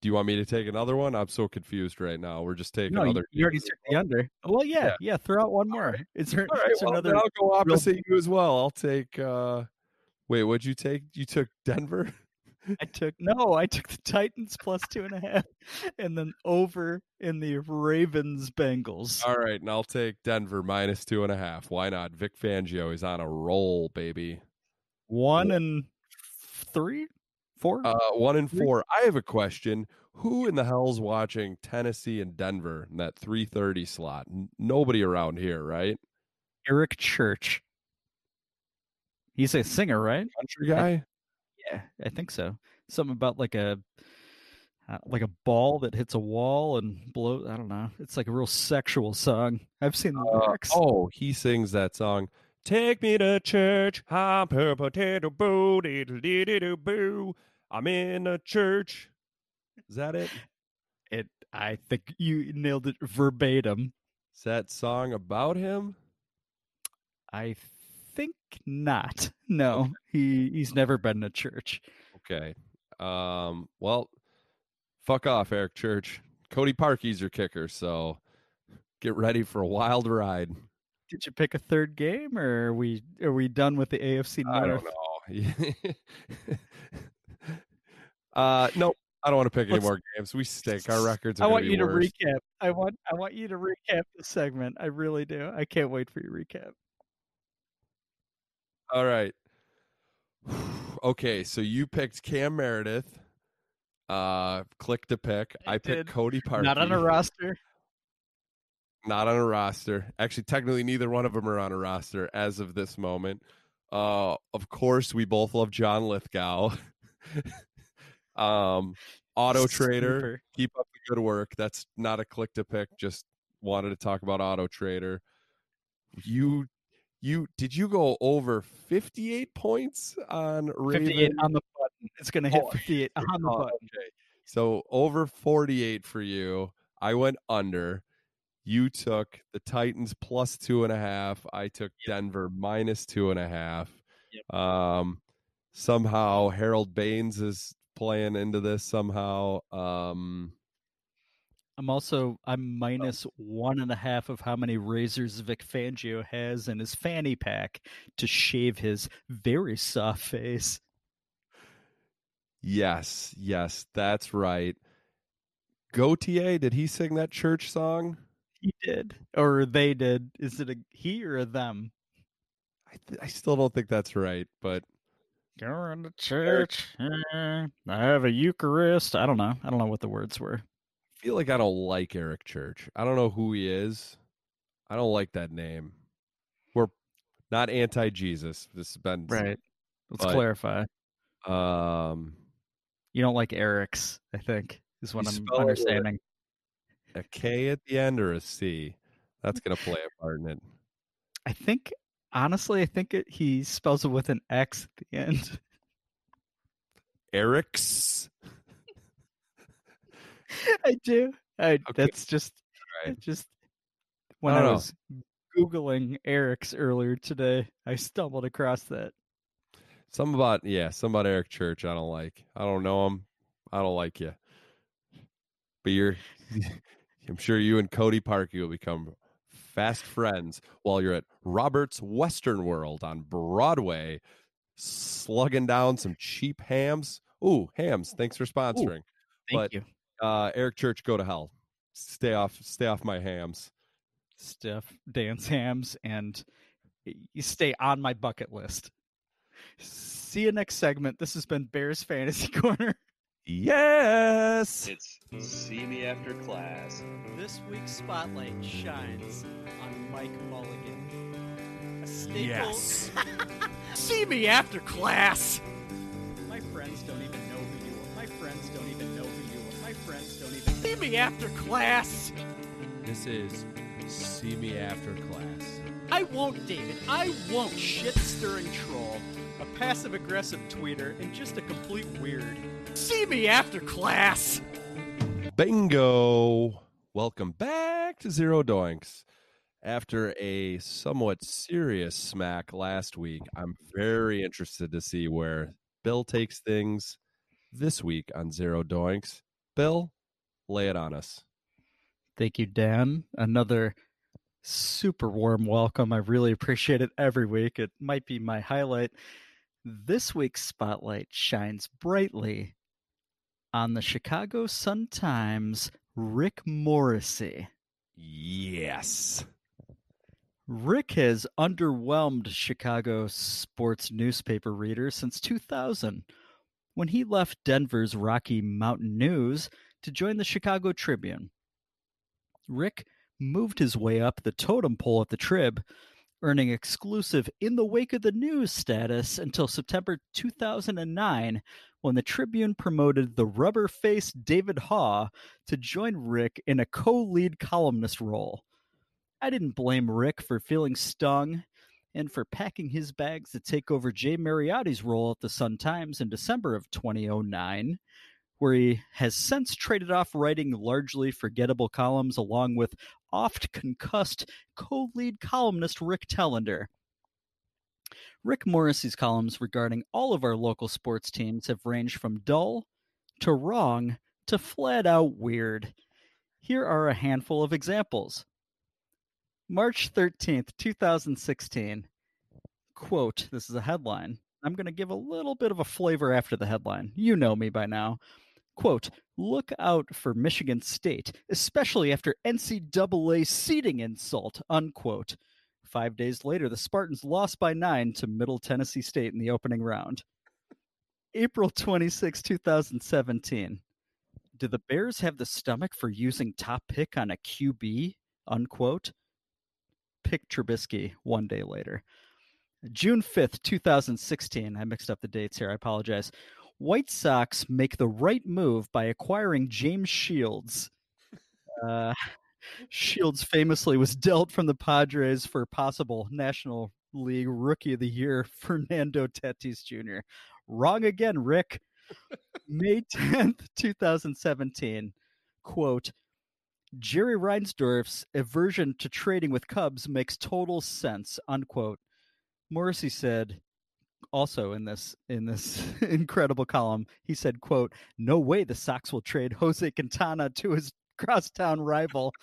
Do you want me to take another one? I'm so confused right now. We're just taking No, you, other. you already took the under. Well, yeah, Yeah. yeah. throw out one more. It's, right. Well, another? I'll go opposite you as well. I'll take. uh Wait, what'd you take? You took Denver. I took no, I took the Titans plus two and a half, and then over in the Ravens Bengals. All right, and I'll take Denver minus two and a half. Why not? Vic Fangio is on a roll, baby. One and three, four. Uh, one and four. I have a question. Who in the hell's watching Tennessee and Denver in that three thirty slot? N- Nobody around here, right? Eric Church. He's a singer, right? Country guy. Yeah, I think so. Something about like a uh, like a ball that hits a wall and blow. I don't know. It's like a real sexual song. I've seen the Uh, lyrics. oh, he sings that song. Take me to church. I'm her potato boo diddle diddle boo. I'm in a church. Is that it? It. I think you nailed it verbatim. Is that song about him? I think not. No, he he's never been to church. Okay. Um. Well, fuck off, Eric Church. Cody Parkey's your kicker, so get ready for a wild ride. Did you pick a third game, or are we are we done with the AFC I North? don't know. uh, nope. I don't want to pick any Let's- more games. We stink. Our records. Are I want be you to recap. I want I want you to recap the segment. I really do. I can't wait for your recap. All right. Okay, so you picked Cam Meredith. Uh, click to pick. I I, picked. Cody Parkey. Not on a roster. Not on a roster. Actually, technically, neither one of them are on a roster as of this moment. Uh, of course, we both love John Lithgow. um, Auto Trader. Keep up the good work. That's not a click to pick. Just wanted to talk about Auto Trader. You, you did you go over fifty eight points on Raven? 58 on the button. It's going to hit Oh, 58 on the button. okay. So over 48 for you. I went under. You took the Titans plus two and a half. I took Denver minus two and a half. Um, somehow Harold Baines is playing into this somehow. Um, I'm also I'm minus one and a half of how many razors Vic Fangio has in his fanny pack to shave his very soft face. yes, yes, that's right. Gautier, did he sing that church song? He did, or they did. Is it a he or a them? I, th- I still don't think that's right, but Going to church. eh, I have a Eucharist. I don't know. I don't know what the words were. I feel like I don't like Eric Church. I don't know who he is. I don't like that name. We're not anti Jesus. This has been right. Let's But- clarify. Um, You don't like Eric's, I think, is what I'm understanding. A K at the end or a C. That's gonna play a part in it. I think, honestly, I think it, he spells it with an X at the end. Eric's. I do. I, Okay. That's just, Alright. just when I I, know. was googling Eric's earlier today, I stumbled across that. Some about yeah, some about Eric Church. I don't like. I don't know him. I don't like you. But you're. I'm sure you and Cody Parkey will become fast friends while you're at Robert's Western World on Broadway, slugging down some cheap Hamm's. Ooh, Hamm's! Thanks for sponsoring. Thank But- you, Uh, Eric Church, go to hell. Stay off. Stay off my Hamm's. Steph. Dance hams and you stay on my bucket list. See you next segment. This has been Bears Fantasy Corner. Yes. It's see me after class. This week's spotlight shines on Mike Mulligan. A staple. Yes. See me after class. My friends don't even know who you are. My friends don't even know who you are. My friends don't even see me after class. This is See Me After Class. I won't, David. I won't. Shit stirring troll, a passive aggressive tweeter, and just a complete weird. See me after class. Bingo. Welcome back to Zero Doinks. After a somewhat serious smack last week, I'm very interested to see where Bill takes things this week on Zero Doinks. Bill, lay it on us. Thank you, Dan. Another super warm welcome. I really appreciate it every week. It might be my highlight. This week's spotlight shines brightly on the Chicago Sun-Times Rick Morrissey. Yes. Rick has underwhelmed Chicago sports newspaper readers since 2000 when he left Denver's Rocky Mountain News to join the Chicago Tribune. Rick moved his way up the totem pole at the Trib, earning exclusive in the wake of the news status until September 2009 when the Tribune promoted the rubber faced David Haugh to join Rick in a co lead columnist role. I didn't blame Rick for feeling stung and for packing his bags to take over Jay Mariotti's role at the Sun Times in December of 2009, where he has since traded off writing largely forgettable columns along with oft concussed co lead columnist Rick Telander. Rick Morrissey's columns regarding all of our local sports teams have ranged from dull to wrong to flat out weird. Here are a handful of examples. March 13th, 2016. Quote, this is a headline. I'm going to give a little bit of a flavor after the headline. You know me by now. Quote, look out for Michigan State, especially after NCAA seeding insult, unquote. Five days later, the Spartans lost by nine to Middle Tennessee State in the opening round. April 26, 2017. Do the Bears have the stomach for using top pick on a QB? Unquote. Pick Trubisky one day later. June 5th, 2016. I mixed up the dates here. I apologize. White Sox make the right move by acquiring James Shields. Uh, Shields famously was dealt from the Padres for possible National League Rookie of the Year, Fernando Tatis Jr. Wrong again, Rick. May 10th, 2017. Quote Jerry Reinsdorf's aversion to trading with Cubs makes total sense, unquote. Morrissey said, also in this in this incredible column, he said, quote, No way the Sox will trade Jose Quintana to his crosstown rival.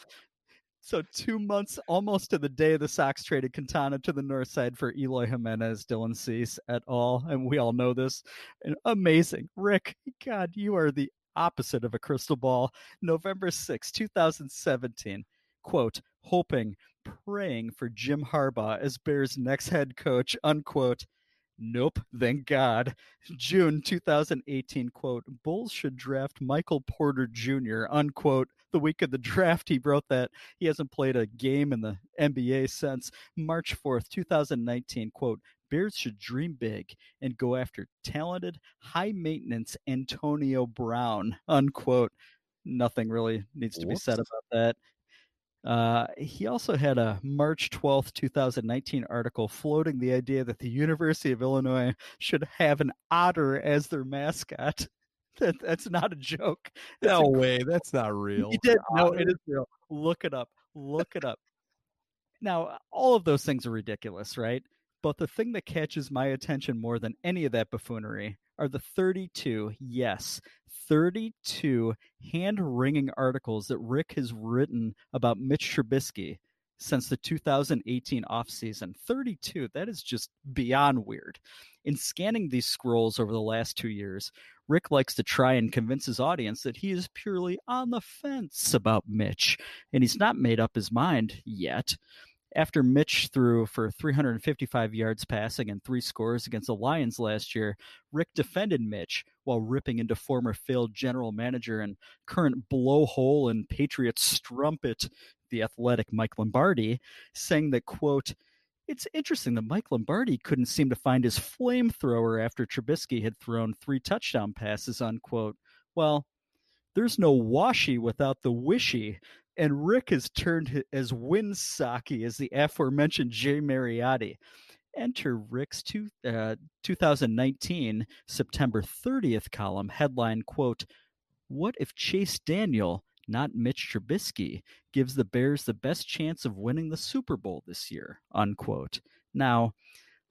So two months almost to the day the Sox traded Quintana to the north side for Eloy Jimenez, Dylan Cease et al. And we all know this. And amazing. Rick, God, you are the opposite of a crystal ball. November 6, 2017. Quote, hoping, praying for Jim Harbaugh as Bears' next head coach, unquote. Nope, thank God. June 2018 quote, Bulls should draft Michael Porter Jr., unquote. The week of the draft, he wrote that he hasn't played a game in the NBA since March 4th, 2019, quote, Bears should dream big and go after talented, high maintenance Antonio Brown, unquote. Nothing really needs to be said about that. Uh, he also had a March 12th, 2019 article floating the idea that the University of Illinois should have an otter as their mascot. That, that's not a joke. That's No inc- way. That's not real. He did. No, it is real. Look it up. Look it up. Now, all of those things are ridiculous, right? But the thing that catches my attention more than any of that buffoonery are the 32, yes, 32 hand wringing articles that Rick has written about Mitch Trubisky since the 2018 offseason. 32, that is just beyond weird. In scanning these scrolls over the last two years, Rick likes to try and convince his audience that he is purely on the fence about Mitch, and he's not made up his mind yet. After Mitch threw for 355 yards passing and three scores against the Lions last year, Rick defended Mitch while ripping into former failed general manager and current blowhole and Patriots strumpet, the athletic Mike Lombardi, saying that, quote, it's interesting that Mike Lombardi couldn't seem to find his flamethrower after Trubisky had thrown three touchdown passes, unquote. Well, there's no washy without the wishy, and Rick has turned as windsocky as the aforementioned Jay Mariotti. Enter Rick's two, uh, 2019 September 30th column headline quote, What if Chase Daniel, not Mitch Trubisky, gives the Bears the best chance of winning the Super Bowl this year? Unquote. Now,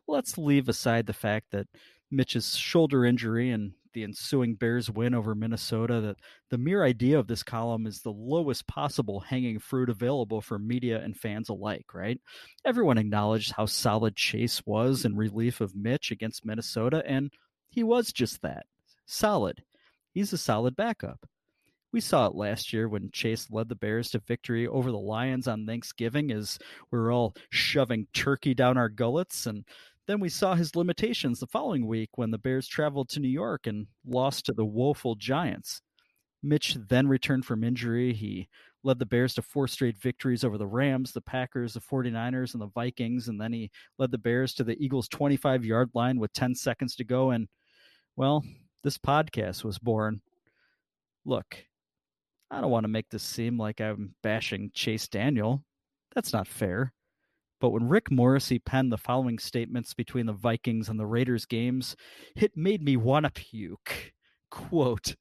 let's leave aside the fact that Mitch's shoulder injury and the ensuing Bears win over Minnesota that the mere idea of this column is the lowest possible hanging fruit available for media and fans alike, right? Everyone acknowledged how solid Chase was in relief of Mitch against Minnesota, and he was just that solid. He's a solid backup. We saw it last year when Chase led the Bears to victory over the Lions on Thanksgiving as we were all shoving turkey down our gullets and then we saw his limitations the following week when the Bears traveled to New York and lost to the woeful Giants. Mitch then returned from injury. He led the Bears to four straight victories over the Rams, the Packers, the 49ers, and the Vikings. And then he led the Bears to the Eagles' 25 yard line with 10 seconds to go. And, well, this podcast was born. Look, I don't want to make this seem like I'm bashing Chase Daniel. That's not fair. But when Rick Morrissey penned the following statements between the Vikings and the Raiders games, it made me want to puke. Quote,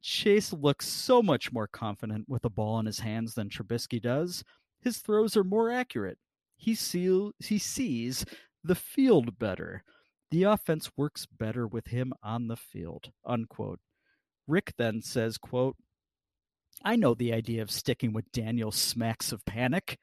Chase looks so much more confident with the ball in his hands than Trubisky does. His throws are more accurate. He, see, he sees the field better. The offense works better with him on the field. Unquote. Rick then says, quote, I know the idea of sticking with Daniel smacks of panic.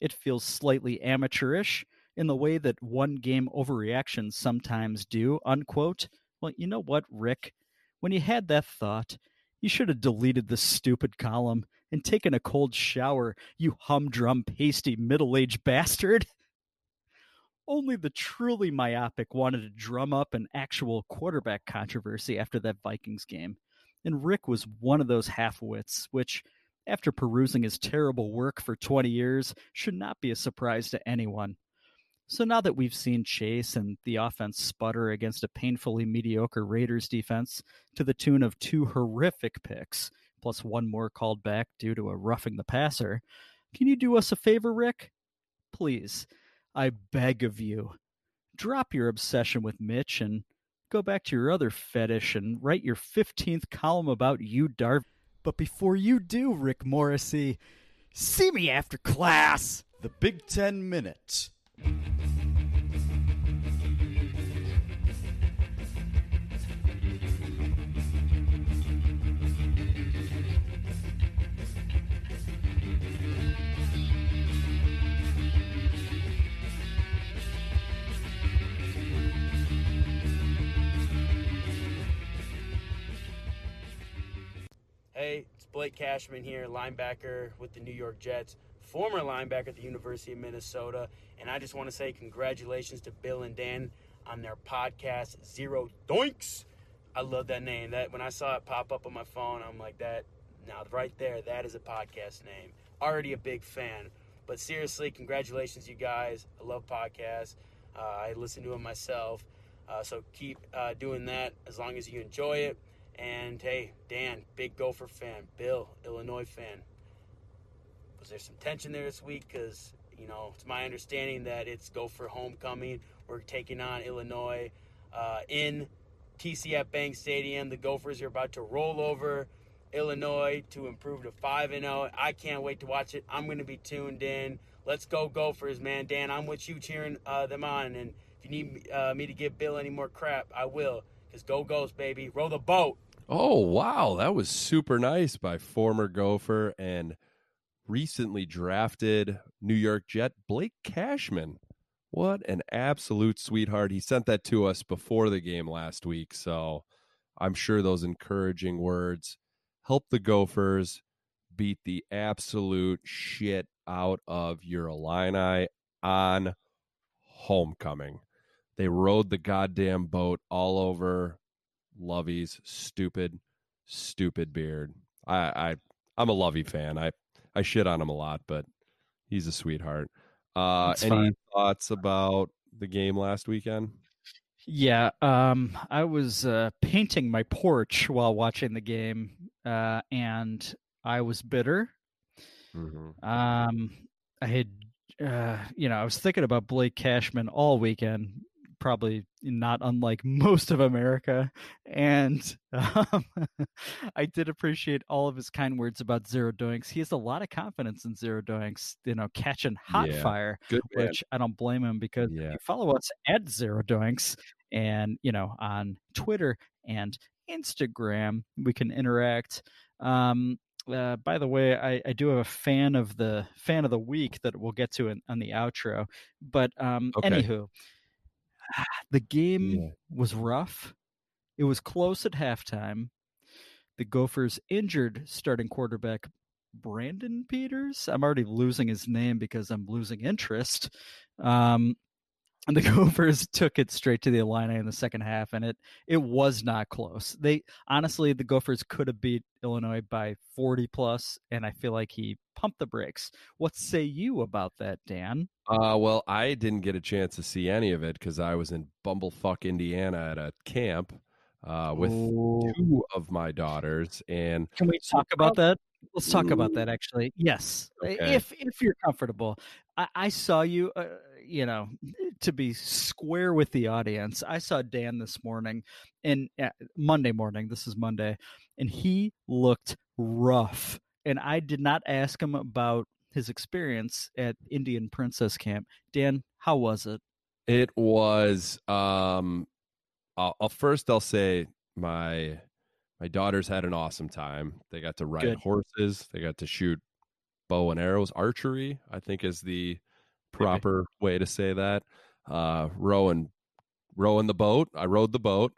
It feels slightly amateurish in the way that one game overreactions sometimes do, unquote. Well, you know what, Rick? When you had that thought, you should have deleted this stupid column and taken a cold shower, you humdrum, pasty, middle aged bastard. Only the truly myopic wanted to drum up an actual quarterback controversy after that Vikings game. And Rick was one of those half wits, which after perusing his terrible work for 20 years, should not be a surprise to anyone. So now that we've seen Chase and the offense sputter against a painfully mediocre Raiders defense to the tune of two horrific picks, plus one more called back due to a roughing the passer, can you do us a favor, Rick? Please, I beg of you, drop your obsession with Mitch and go back to your other fetish and write your 15th column about Yu Darvish. But before you do, Rick Morrissey, see me after class. The Big Ten Minute. Hey, it's Blake Cashman here, linebacker with the New York Jets, former linebacker at the University of Minnesota, and I just want to say congratulations to Bill and Dan on their podcast Zero Doinks. I love that name. That when I saw it pop up on my phone, I'm like that. Now right there, that is a podcast name. Already a big fan. But seriously, congratulations, you guys. I love podcasts. Uh, I listen to them myself. Uh, so keep uh, doing that as long as you enjoy it. And hey, Dan, big Gopher fan. Bill, Illinois fan. Was there some tension there this week? Because, you know, it's my understanding that it's Gopher homecoming. We're taking on Illinois uh, in TCF Bank Stadium. The Gophers are about to roll over Illinois to improve to 5 and 0. I can't wait to watch it. I'm going to be tuned in. Let's go Gophers, man. Dan, I'm with you cheering uh, them on. And if you need uh, me to give Bill any more crap, I will. Because go Ghost, baby. Row the boat. Oh, wow. That was super nice by former Gopher and recently drafted New York Jet Blake Cashman. What an absolute sweetheart. He sent that to us before the game last week. So I'm sure those encouraging words help the Gophers beat the absolute shit out of your Illini on homecoming. They rode the goddamn boat all over Lovie's stupid, stupid beard. I, I I'm a Lovie fan. I I shit on him a lot, but he's a sweetheart. Uh, That's any fine. thoughts about the game last weekend? Yeah, um, I was uh, painting my porch while watching the game, uh, and I was bitter. Mm-hmm. Um, I had, uh, you know, I was thinking about Blake Cashman all weekend, probably not unlike most of America, and um, I did appreciate all of his kind words about Zero Doinks. He has a lot of confidence in Zero Doinks, you know, catching hot Yeah, fire Good man. which I don't blame him because Yeah. you follow us at Zero Doinks and you know on Twitter and Instagram we can interact. Um, uh, by the way, I, I do have a fan of the fan of the week that we'll get to in, on the outro. But um, Okay. anywho, the game Yeah. was rough. It was close at halftime. The Gophers injured starting quarterback Brandon Peters. I'm already losing his name because I'm losing interest. Um, and the Gophers took it straight to the Illini in the second half, and it it was not close. They honestly, the Gophers could have beat Illinois by 40 plus, and I feel like he pumped the brakes. What say you about that, Dan? Uh, well, I didn't get a chance to see any of it because I was in Bumblefuck, Indiana, at a camp uh, with Ooh. two of my daughters, and Can we talk about that? Let's talk about that. Actually, yes, Okay. if if you're comfortable. I, I saw you. Uh, you know, to be square with the audience, I saw Dan this morning, and uh, Monday morning. This is Monday, and he looked rough. And I did not ask him about his experience at Indian Princess Camp. Dan, how was it? It was um I'll, I'll first I'll say my my daughters had an awesome time. They got to ride Good. horses, they got to shoot bow and arrows, archery, I think is the proper way to say that. Uh rowing rowing the boat. I rowed the boat.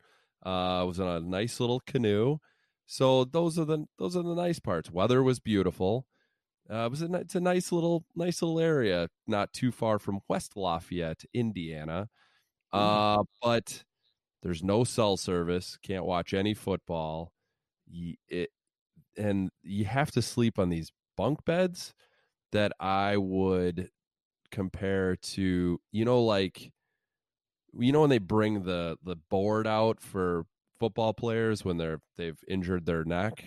Uh I was in a nice little canoe. So those are the those are the nice parts. Weather was beautiful. Uh, it was a, it's a nice little nice little area, not too far from West Lafayette, Indiana. Uh, but there's no cell service. Can't watch any football. It, and you have to sleep on these bunk beds that I would compare to, you know, like you know when they bring the the board out for football players when they're they've injured their neck.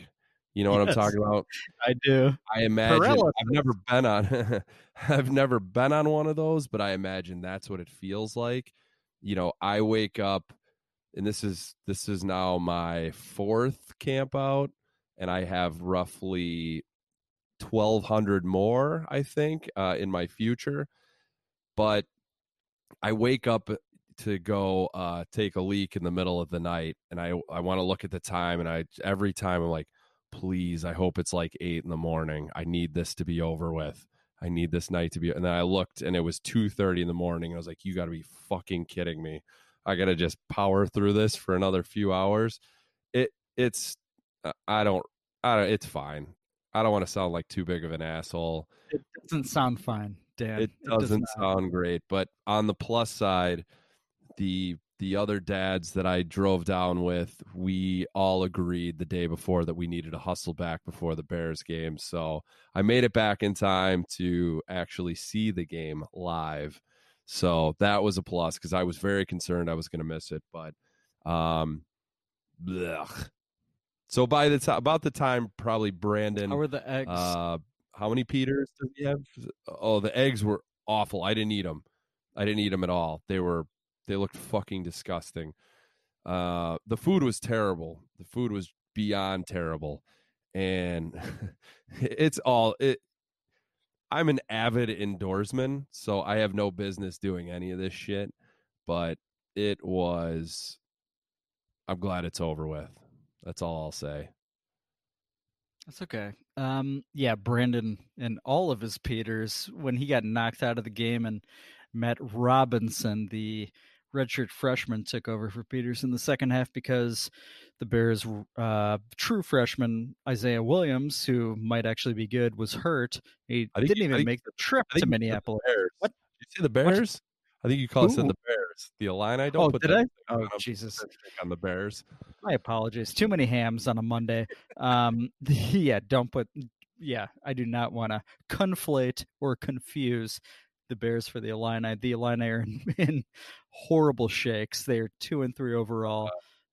You know what I'm talking about? I do. I imagine Paralysis. I've never been on I've never been on one of those, but I imagine that's what it feels like. You know, I wake up and this is this is now my fourth camp out and I have roughly 1200 more, I think, uh, in my future. But I wake up to go uh, take a leak in the middle of the night and I I want to look at the time and I every time I'm like please i hope it's like eight in the morning. I need this to be over with. I need this night to be and then i looked and it was 2.30 in the morning i was like you gotta be fucking kidding me. I gotta just power through this for another few hours. It it's uh, i don't i don't it's fine i don't want to sound like too big of an asshole It doesn't sound fine, Dan. it does doesn't not. sound great but on the plus side the the other dads that i drove down with we all agreed the day before that we needed to hustle back before the bears game so i made it back in time to actually see the game live so that was a plus because i was very concerned i was going to miss it but um blech. So by the time about the time probably brandon How were the eggs? uh, how many Peters does he have? Oh, the eggs were awful. I didn't eat them. I didn't eat them at all. They were they looked fucking disgusting. Uh, the food was terrible. The food was beyond terrible, and it's all it. I'm an avid indoorsman, so I have no business doing any of this shit. But it was. I'm glad it's over with. That's all I'll say. That's okay. Um, yeah, Brandon and all of his Peters when he got knocked out of the game, and Matt Robinson, the redshirt freshman took over for Peters in the second half because the Bears' uh, true freshman Isaiah Williams, who might actually be good, was hurt. He didn't you- even make the trip to you said the Minneapolis. What? Did you see the Bears? I think you called said Who? the Bears. The Illini. Don't Oh, put did that I? Oh, Jesus. on the Bears. My apologies. Too many Hamm's on a Monday. Um, yeah, don't put. Yeah, I do not want to conflate or confuse the Bears for the Illini. The Illini are in, in horrible shakes. They are two and three overall,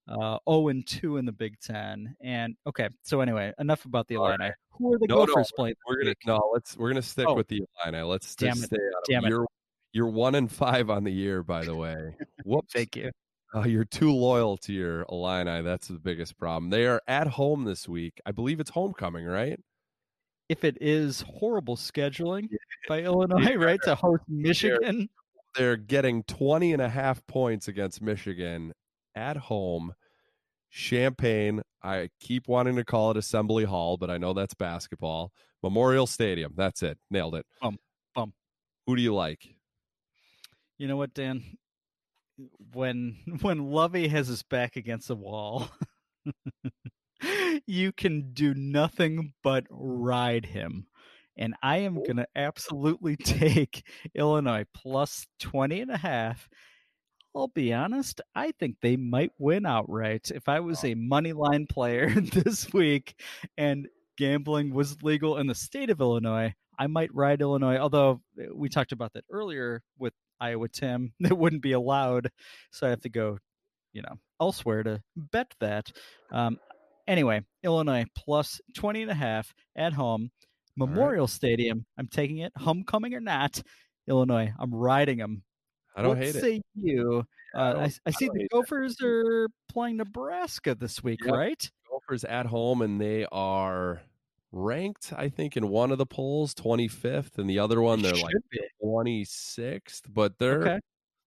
uh, zero and two in the Big Ten. And okay, so anyway, enough about the Illini. Who are the No, no, Gophers playing? We're gonna week? no. Let's we're gonna stick Oh. with the Illini. Let's Damn it. Damn it. You're you're one and five on the year, by the way. Whoops. Thank you. Uh, you're too loyal to your Illini. That's the biggest problem. They are at home this week. I believe it's homecoming, right? If it is horrible scheduling by Illinois, right, to host Michigan, They're getting 20 and a half points against Michigan at home. Champaign. I keep wanting to call it Assembly Hall, but I know that's basketball. Memorial Stadium. That's it. Nailed it. Bum, bum. Who do you like? You know what, Dan? When when Lovie has his back against the wall, you can do nothing but ride him. And I am going to absolutely take Illinois plus 20 and a half. I'll be honest, I think they might win outright. If I was a money line player this week and gambling was legal in the state of Illinois, I might ride Illinois. Although eh, we talked about that earlier with Iowa Tim, that wouldn't be allowed. So I have to go, you know, elsewhere to bet that. Um, anyway, Illinois plus 20 and a half at home. right. Memorial Stadium, I'm taking it. Homecoming or not, Illinois, I'm riding them. I don't what hate it. say you? I Uh, don't- I, I see don't the it. Gophers are playing Nebraska this week, Yep. right? Gophers at home, and they are ranked, I think, in one of the polls, 25th, and the other one they're like be. 26th. But they're Okay.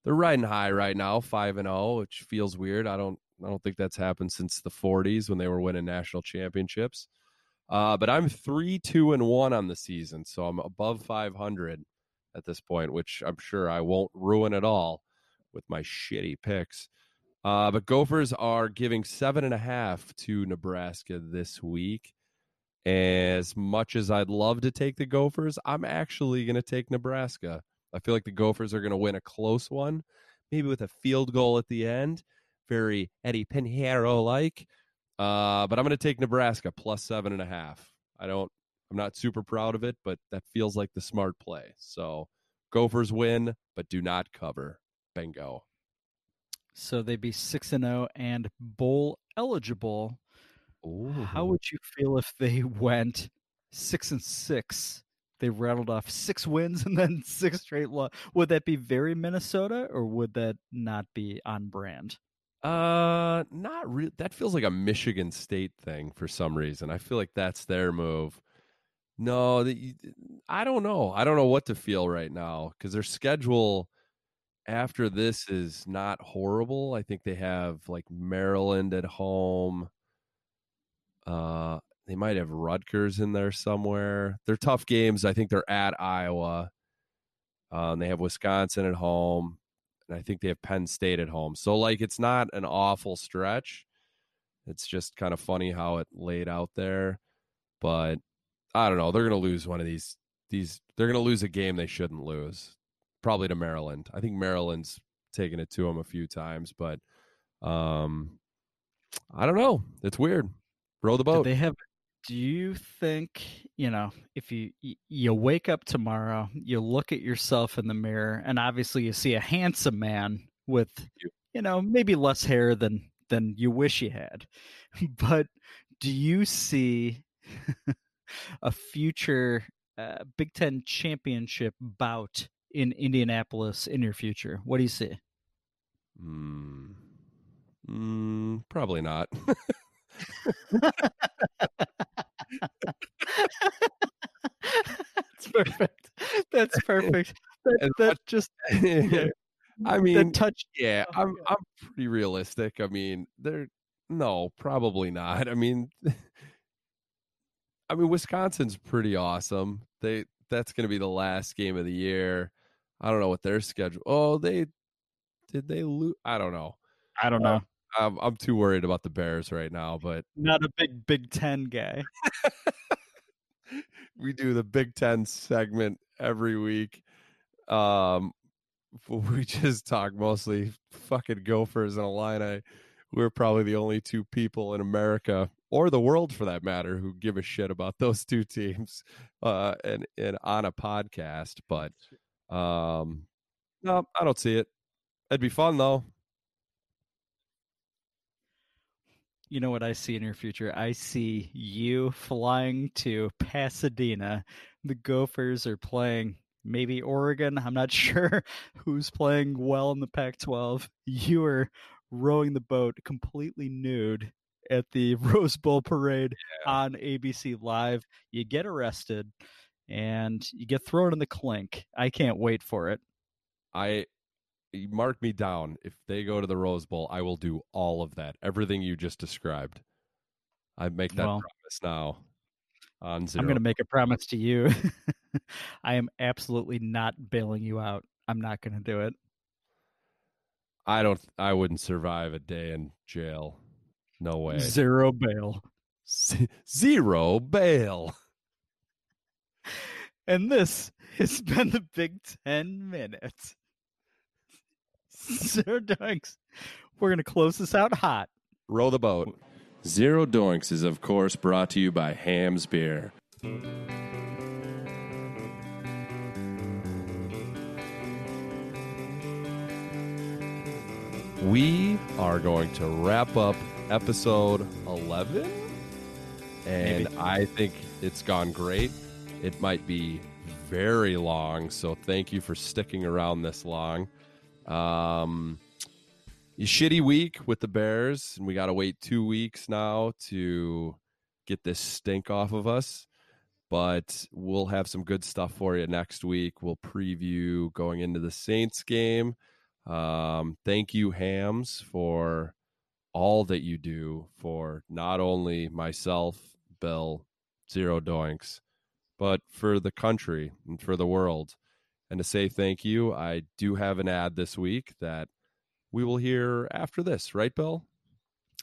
they're riding high right now, five and zero, which feels weird. I don't I don't think that's happened since the 40s when they were winning national championships. Uh, but I'm three two and one on the season, so I'm above 500 at this point, which I'm sure I won't ruin at all with my shitty picks. Uh, but Gophers are giving seven and a half to Nebraska this week. As much as I'd love to take the Gophers, I'm actually going to take Nebraska. I feel like the Gophers are going to win a close one, maybe with a field goal at the end, very Eddy Piñeiro like. Uh, but I'm going to take Nebraska plus seven and a half. I don't, I'm not super proud of it, but that feels like the smart play. So Gophers win, but do not cover. Bingo. So they'd be six and zero and bowl eligible. How would you feel if they went six and six? They rattled off six wins and then six straight loss. Would that be very Minnesota, or would that not be on brand? Uh, not really. That feels like a Michigan State thing for some reason. I feel like that's their move. No, the, I don't know. I don't know what to feel right now because their schedule after this is not horrible. I think they have like Maryland at home. Uh, they might have Rutgers in there somewhere. They're tough games. I think they're at Iowa. Um, they have Wisconsin at home and I think they have Penn State at home. So like it's not an awful stretch. It's just kind of funny how it laid out there. But I don't know. They're gonna lose one of these these they're gonna lose a game they shouldn't lose. Probably to Maryland. I think Maryland's taken it to them a few times, but um I don't know. It's weird. Row the boat. Do they have? Do you think you know if you you wake up tomorrow, you look at yourself in the mirror, and obviously you see a handsome man with You. know maybe less hair than than you wish you had, but do you see a future uh, Big Ten championship bout in Indianapolis in your future? What do you see? Mm. Mm, probably not. That's perfect. That's perfect. That, that much- just I that mean, touch. yeah, I'm. I'm pretty realistic. I mean, they're no, probably not. I mean, I mean, Wisconsin's pretty awesome. They that's going to be the last game of the year. I don't know what their schedule. Oh, they did they lose? I don't know. I don't uh, know. I'm I'm too worried about the Bears right now, but Not a big Big Ten guy. we do the Big Ten segment every week. Um, we just talk mostly fucking Gophers and Illini. We're probably the only two people in America or the world, for that matter, who give a shit about those two teams, uh, and and on a podcast. But, um, no, I don't see it. It'd be fun though. You know what I see in your future? I see you flying to Pasadena. The Gophers are playing maybe Oregon. I'm not sure who's playing well in the Pac 12. You are rowing the boat completely nude at the Rose Bowl parade yeah. on ABC Live. You get arrested and you get thrown in the clink. I can't wait for it. I mark me down. If they go to the Rose Bowl, I will do all of that. Everything you just described. I make that well, promise now. On zero. I'm going to make a promise to you. I am absolutely not bailing you out. I'm not going to do it. I don't. I wouldn't survive a day in jail. No way. Zero bail. Z- zero bail. And this has been the Big Ten minutes. Zero doinks. We're going to close this out hot. Row the boat. Zero Doinks is, of course, brought to you by Hamm's Beer. We are going to wrap up episode 11, and Maybe. I think it's gone great. It might be very long, so thank you for sticking around this long. Um, shitty week with the Bears, and we got to wait two weeks now to get this stink off of us. But we'll have some good stuff for you next week. We'll preview going into the Saints game. Um, thank you, Hamm's, for all that you do for not only myself, Bill, Zero Doinks, but for the country and for the world. And to say thank you, I do have an ad this week that we will hear after this, right, Bill?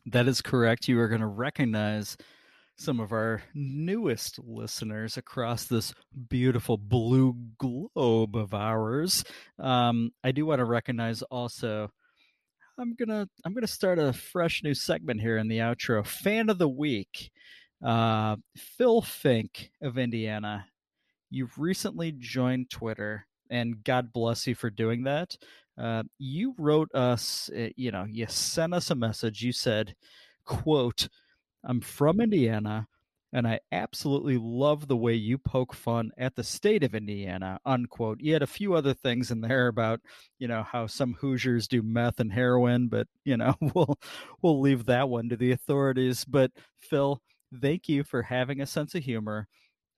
That is correct. You are going to recognize some of our newest listeners across this beautiful blue globe of ours. Um, I do want to recognize also. I'm gonna I'm gonna start a fresh new segment here in the outro. Fan of the week, uh, Phil Fink of Indiana. You've recently joined Twitter and God bless you for doing that. Uh, you wrote us, uh, you know, you sent us a message. You said, "quote I'm from Indiana." And I absolutely love the way you poke fun at the state of Indiana, unquote. You had a few other things in there about, you know, how some Hoosiers do meth and heroin, but you know, we'll we'll leave that one to the authorities. But Phil, thank you for having a sense of humor.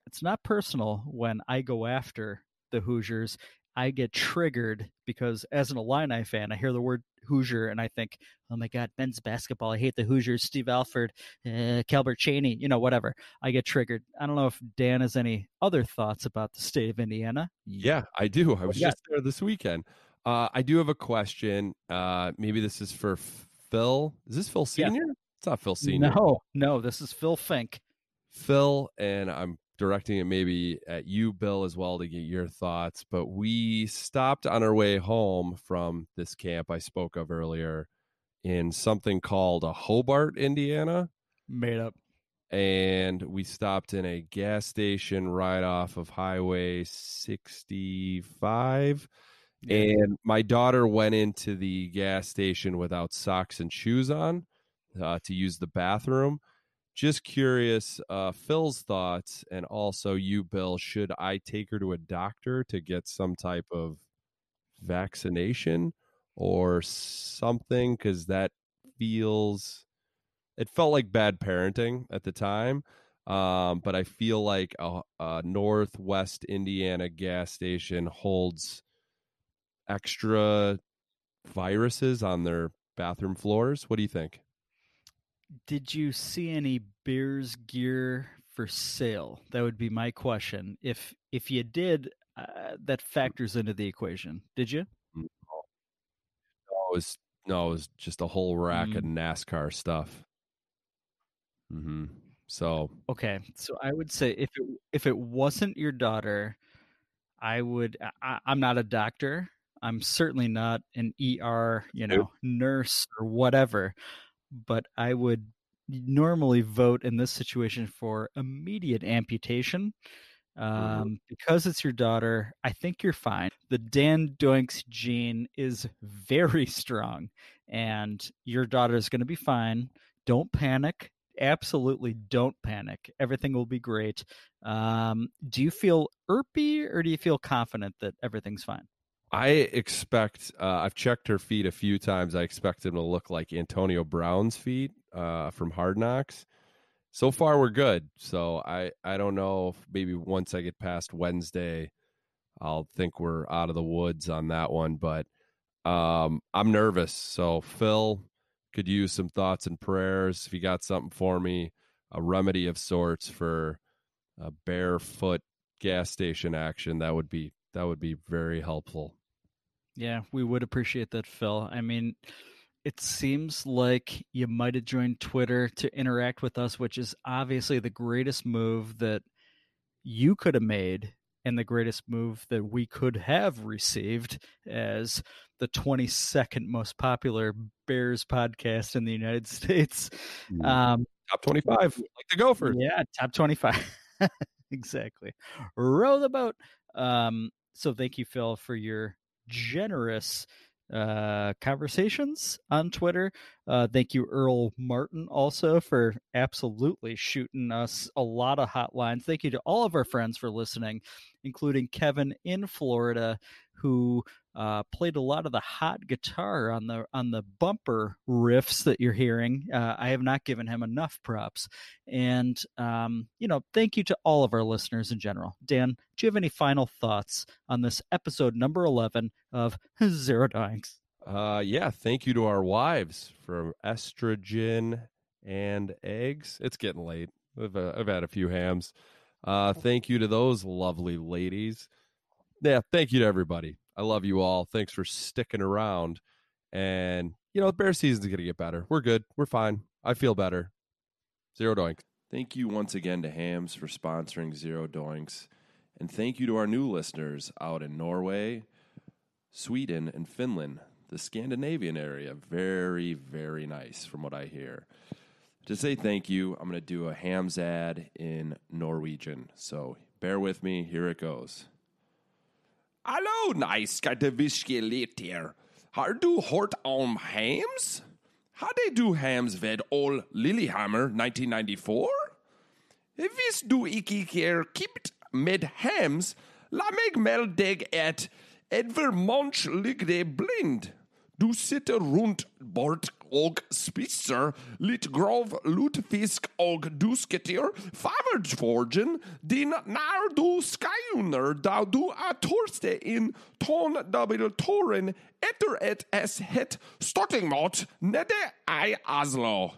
It's not personal when I go after the Hoosiers, I get triggered because as an Illini fan, I hear the word Hoosier and I think, oh my God, men's basketball. I hate the Hoosiers. Steve Alford, uh, Calbert Cheaney, you know, whatever. I get triggered. I don't know if Dan has any other thoughts about the state of Indiana. Yeah, I do. I was just there this weekend. Uh, I do have a question. Uh, maybe this is for Phil. Is this Phil Senior? Yeah. It's not Phil Senior. No, no, this is Phil Fink. Phil, and I'm directing it maybe at you, Bill, as well to get your thoughts. But we stopped on our way home from this camp I spoke of earlier in something called a Hobart, Indiana. Made up. And we stopped in a gas station right off of Highway 65. And my daughter went into the gas station without socks and shoes on uh, to use the bathroom just curious uh, phil's thoughts and also you bill should i take her to a doctor to get some type of vaccination or something? Because that feels it felt like bad parenting at the time um, but i feel like a, a northwest indiana gas station holds extra viruses on their bathroom floors. What do you think did you see any Bears gear for sale? That would be my question. If if you did, uh, that factors into the equation. Did you? No, it was no, it was just a whole rack Mm. of NASCAR stuff. hmm So Okay, so I would say if it if it wasn't your daughter, I would. I, I'm not a doctor. I'm certainly not an ER, you know, nurse or whatever. But I would normally vote in this situation for immediate amputation. Um, because it's your daughter, I think you're fine. The Dan Doinks gene is very strong, and your daughter is going to be fine. Don't panic. Absolutely don't panic. Everything will be great. Um, do you feel irpy or do you feel confident that everything's fine? I expect. Uh, I've checked her feet a few times. I expect them to look like Antonio Brown's feet uh, from Hard Knocks. So far, we're good. So I I don't know if maybe once I get past Wednesday, I'll think we're out of the woods on that one. But um, I'm nervous. So Phil could use some thoughts and prayers. If you got something for me, a remedy of sorts for a barefoot gas station action, that would be that would be very helpful. Yeah, we would appreciate that, Phil. I mean, it seems like you might have joined Twitter to interact with us, which is obviously the greatest move that you could have made and the greatest move that we could have received as the 22nd most popular Bears podcast in the United States. Um, Top twenty five, like the Gophers. yeah, top 25. exactly. Row the boat. Um, so thank you, Phil, for your generous uh conversations on Twitter. Uh thank you, Earl Martin, also for absolutely shooting us a lot of hotlines. Thank you to all of our friends for listening, including Kevin in Florida, who uh, played a lot of the hot guitar on the on the bumper riffs that you're hearing. Uh, I have not given him enough props, and um, you know, thank you to all of our listeners in general. Dan, do you have any final thoughts on this episode number eleven of Zero Doinks? Uh, yeah, thank you to our wives for estrogen and eggs. It's getting late. I've, uh, I've had a few Hamm's. Uh, thank you to those lovely ladies. Yeah, thank you to everybody. I love you all. Thanks for sticking around. And, you know, the bear season's to get better. We're good. We're fine. I feel better. Zero doinks. Thank you once again to Hamm's for sponsoring Zero Doinks. And thank you to our new listeners out in Norway, Sweden, and Finland, the Scandinavian area. Very, very nice from what I hear. To say thank you, I'm going to do a Hamm's ad in Norwegian. So bear with me. Here it goes. Hallo, nice skate whisky litt her. Har du hørt om Hams? Hadde du Hams ved All Lillehammer 1994? Hvis du ikke er kipt med Hams, la meg melde deg at Edvard Munch ligger blind. Du sitter rundt bort Og Spitzer, Litgrove Ludwisk, Lutefisk Og dusketeer favors Din Nardu skyuner du a torste in ton dubbel toren etter et es het starting mot nede i aslo.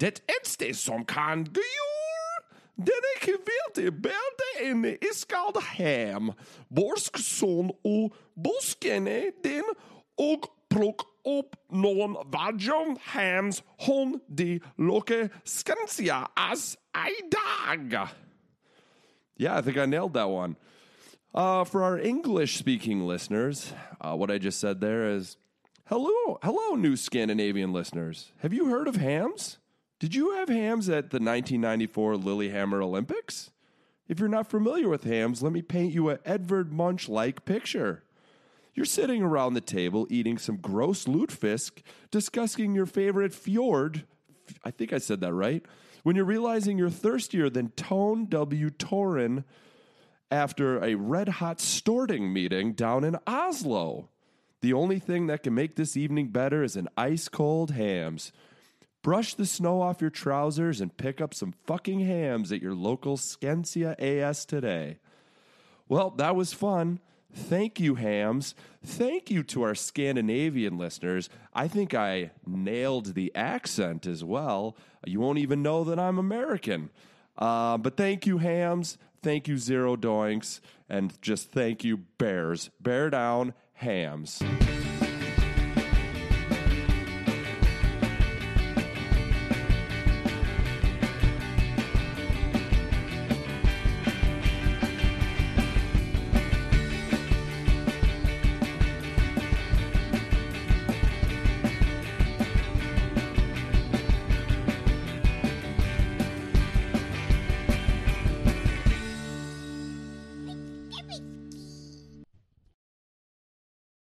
Det enste som kan gejuur, den ik wilde belde in iskald hem, borsk son u boskene den og prok opp noen vajon hams hånd de lokke skansia as i dag. Yeah, I think I nailed that one. Uh, for our English speaking listeners, uh, what I just said there is hello, hello, new Scandinavian listeners. Have you heard of Hamm's? Did you have Hamm's at the 1994 Lillehammer Olympics? If you're not familiar with Hamm's, let me paint you a Edvard Munch like picture. You're sitting around the table eating some gross lutefisk, discussing your favorite fjord. I think I said that right. When you're realizing you're thirstier than Tone W. Torin after a red hot storting meeting down in Oslo. The only thing that can make this evening better is an ice cold Hamm's. Brush the snow off your trousers and pick up some fucking Hamm's at your local Skensia AS today. Well, that was fun. Thank you, Hamm's. Thank you to our Scandinavian listeners. I think I nailed the accent as well. You won't even know that I'm American. Uh, but thank you, Hamm's. Thank you, Zero Doinks. And just thank you, Bears. Bear down, Hamm's.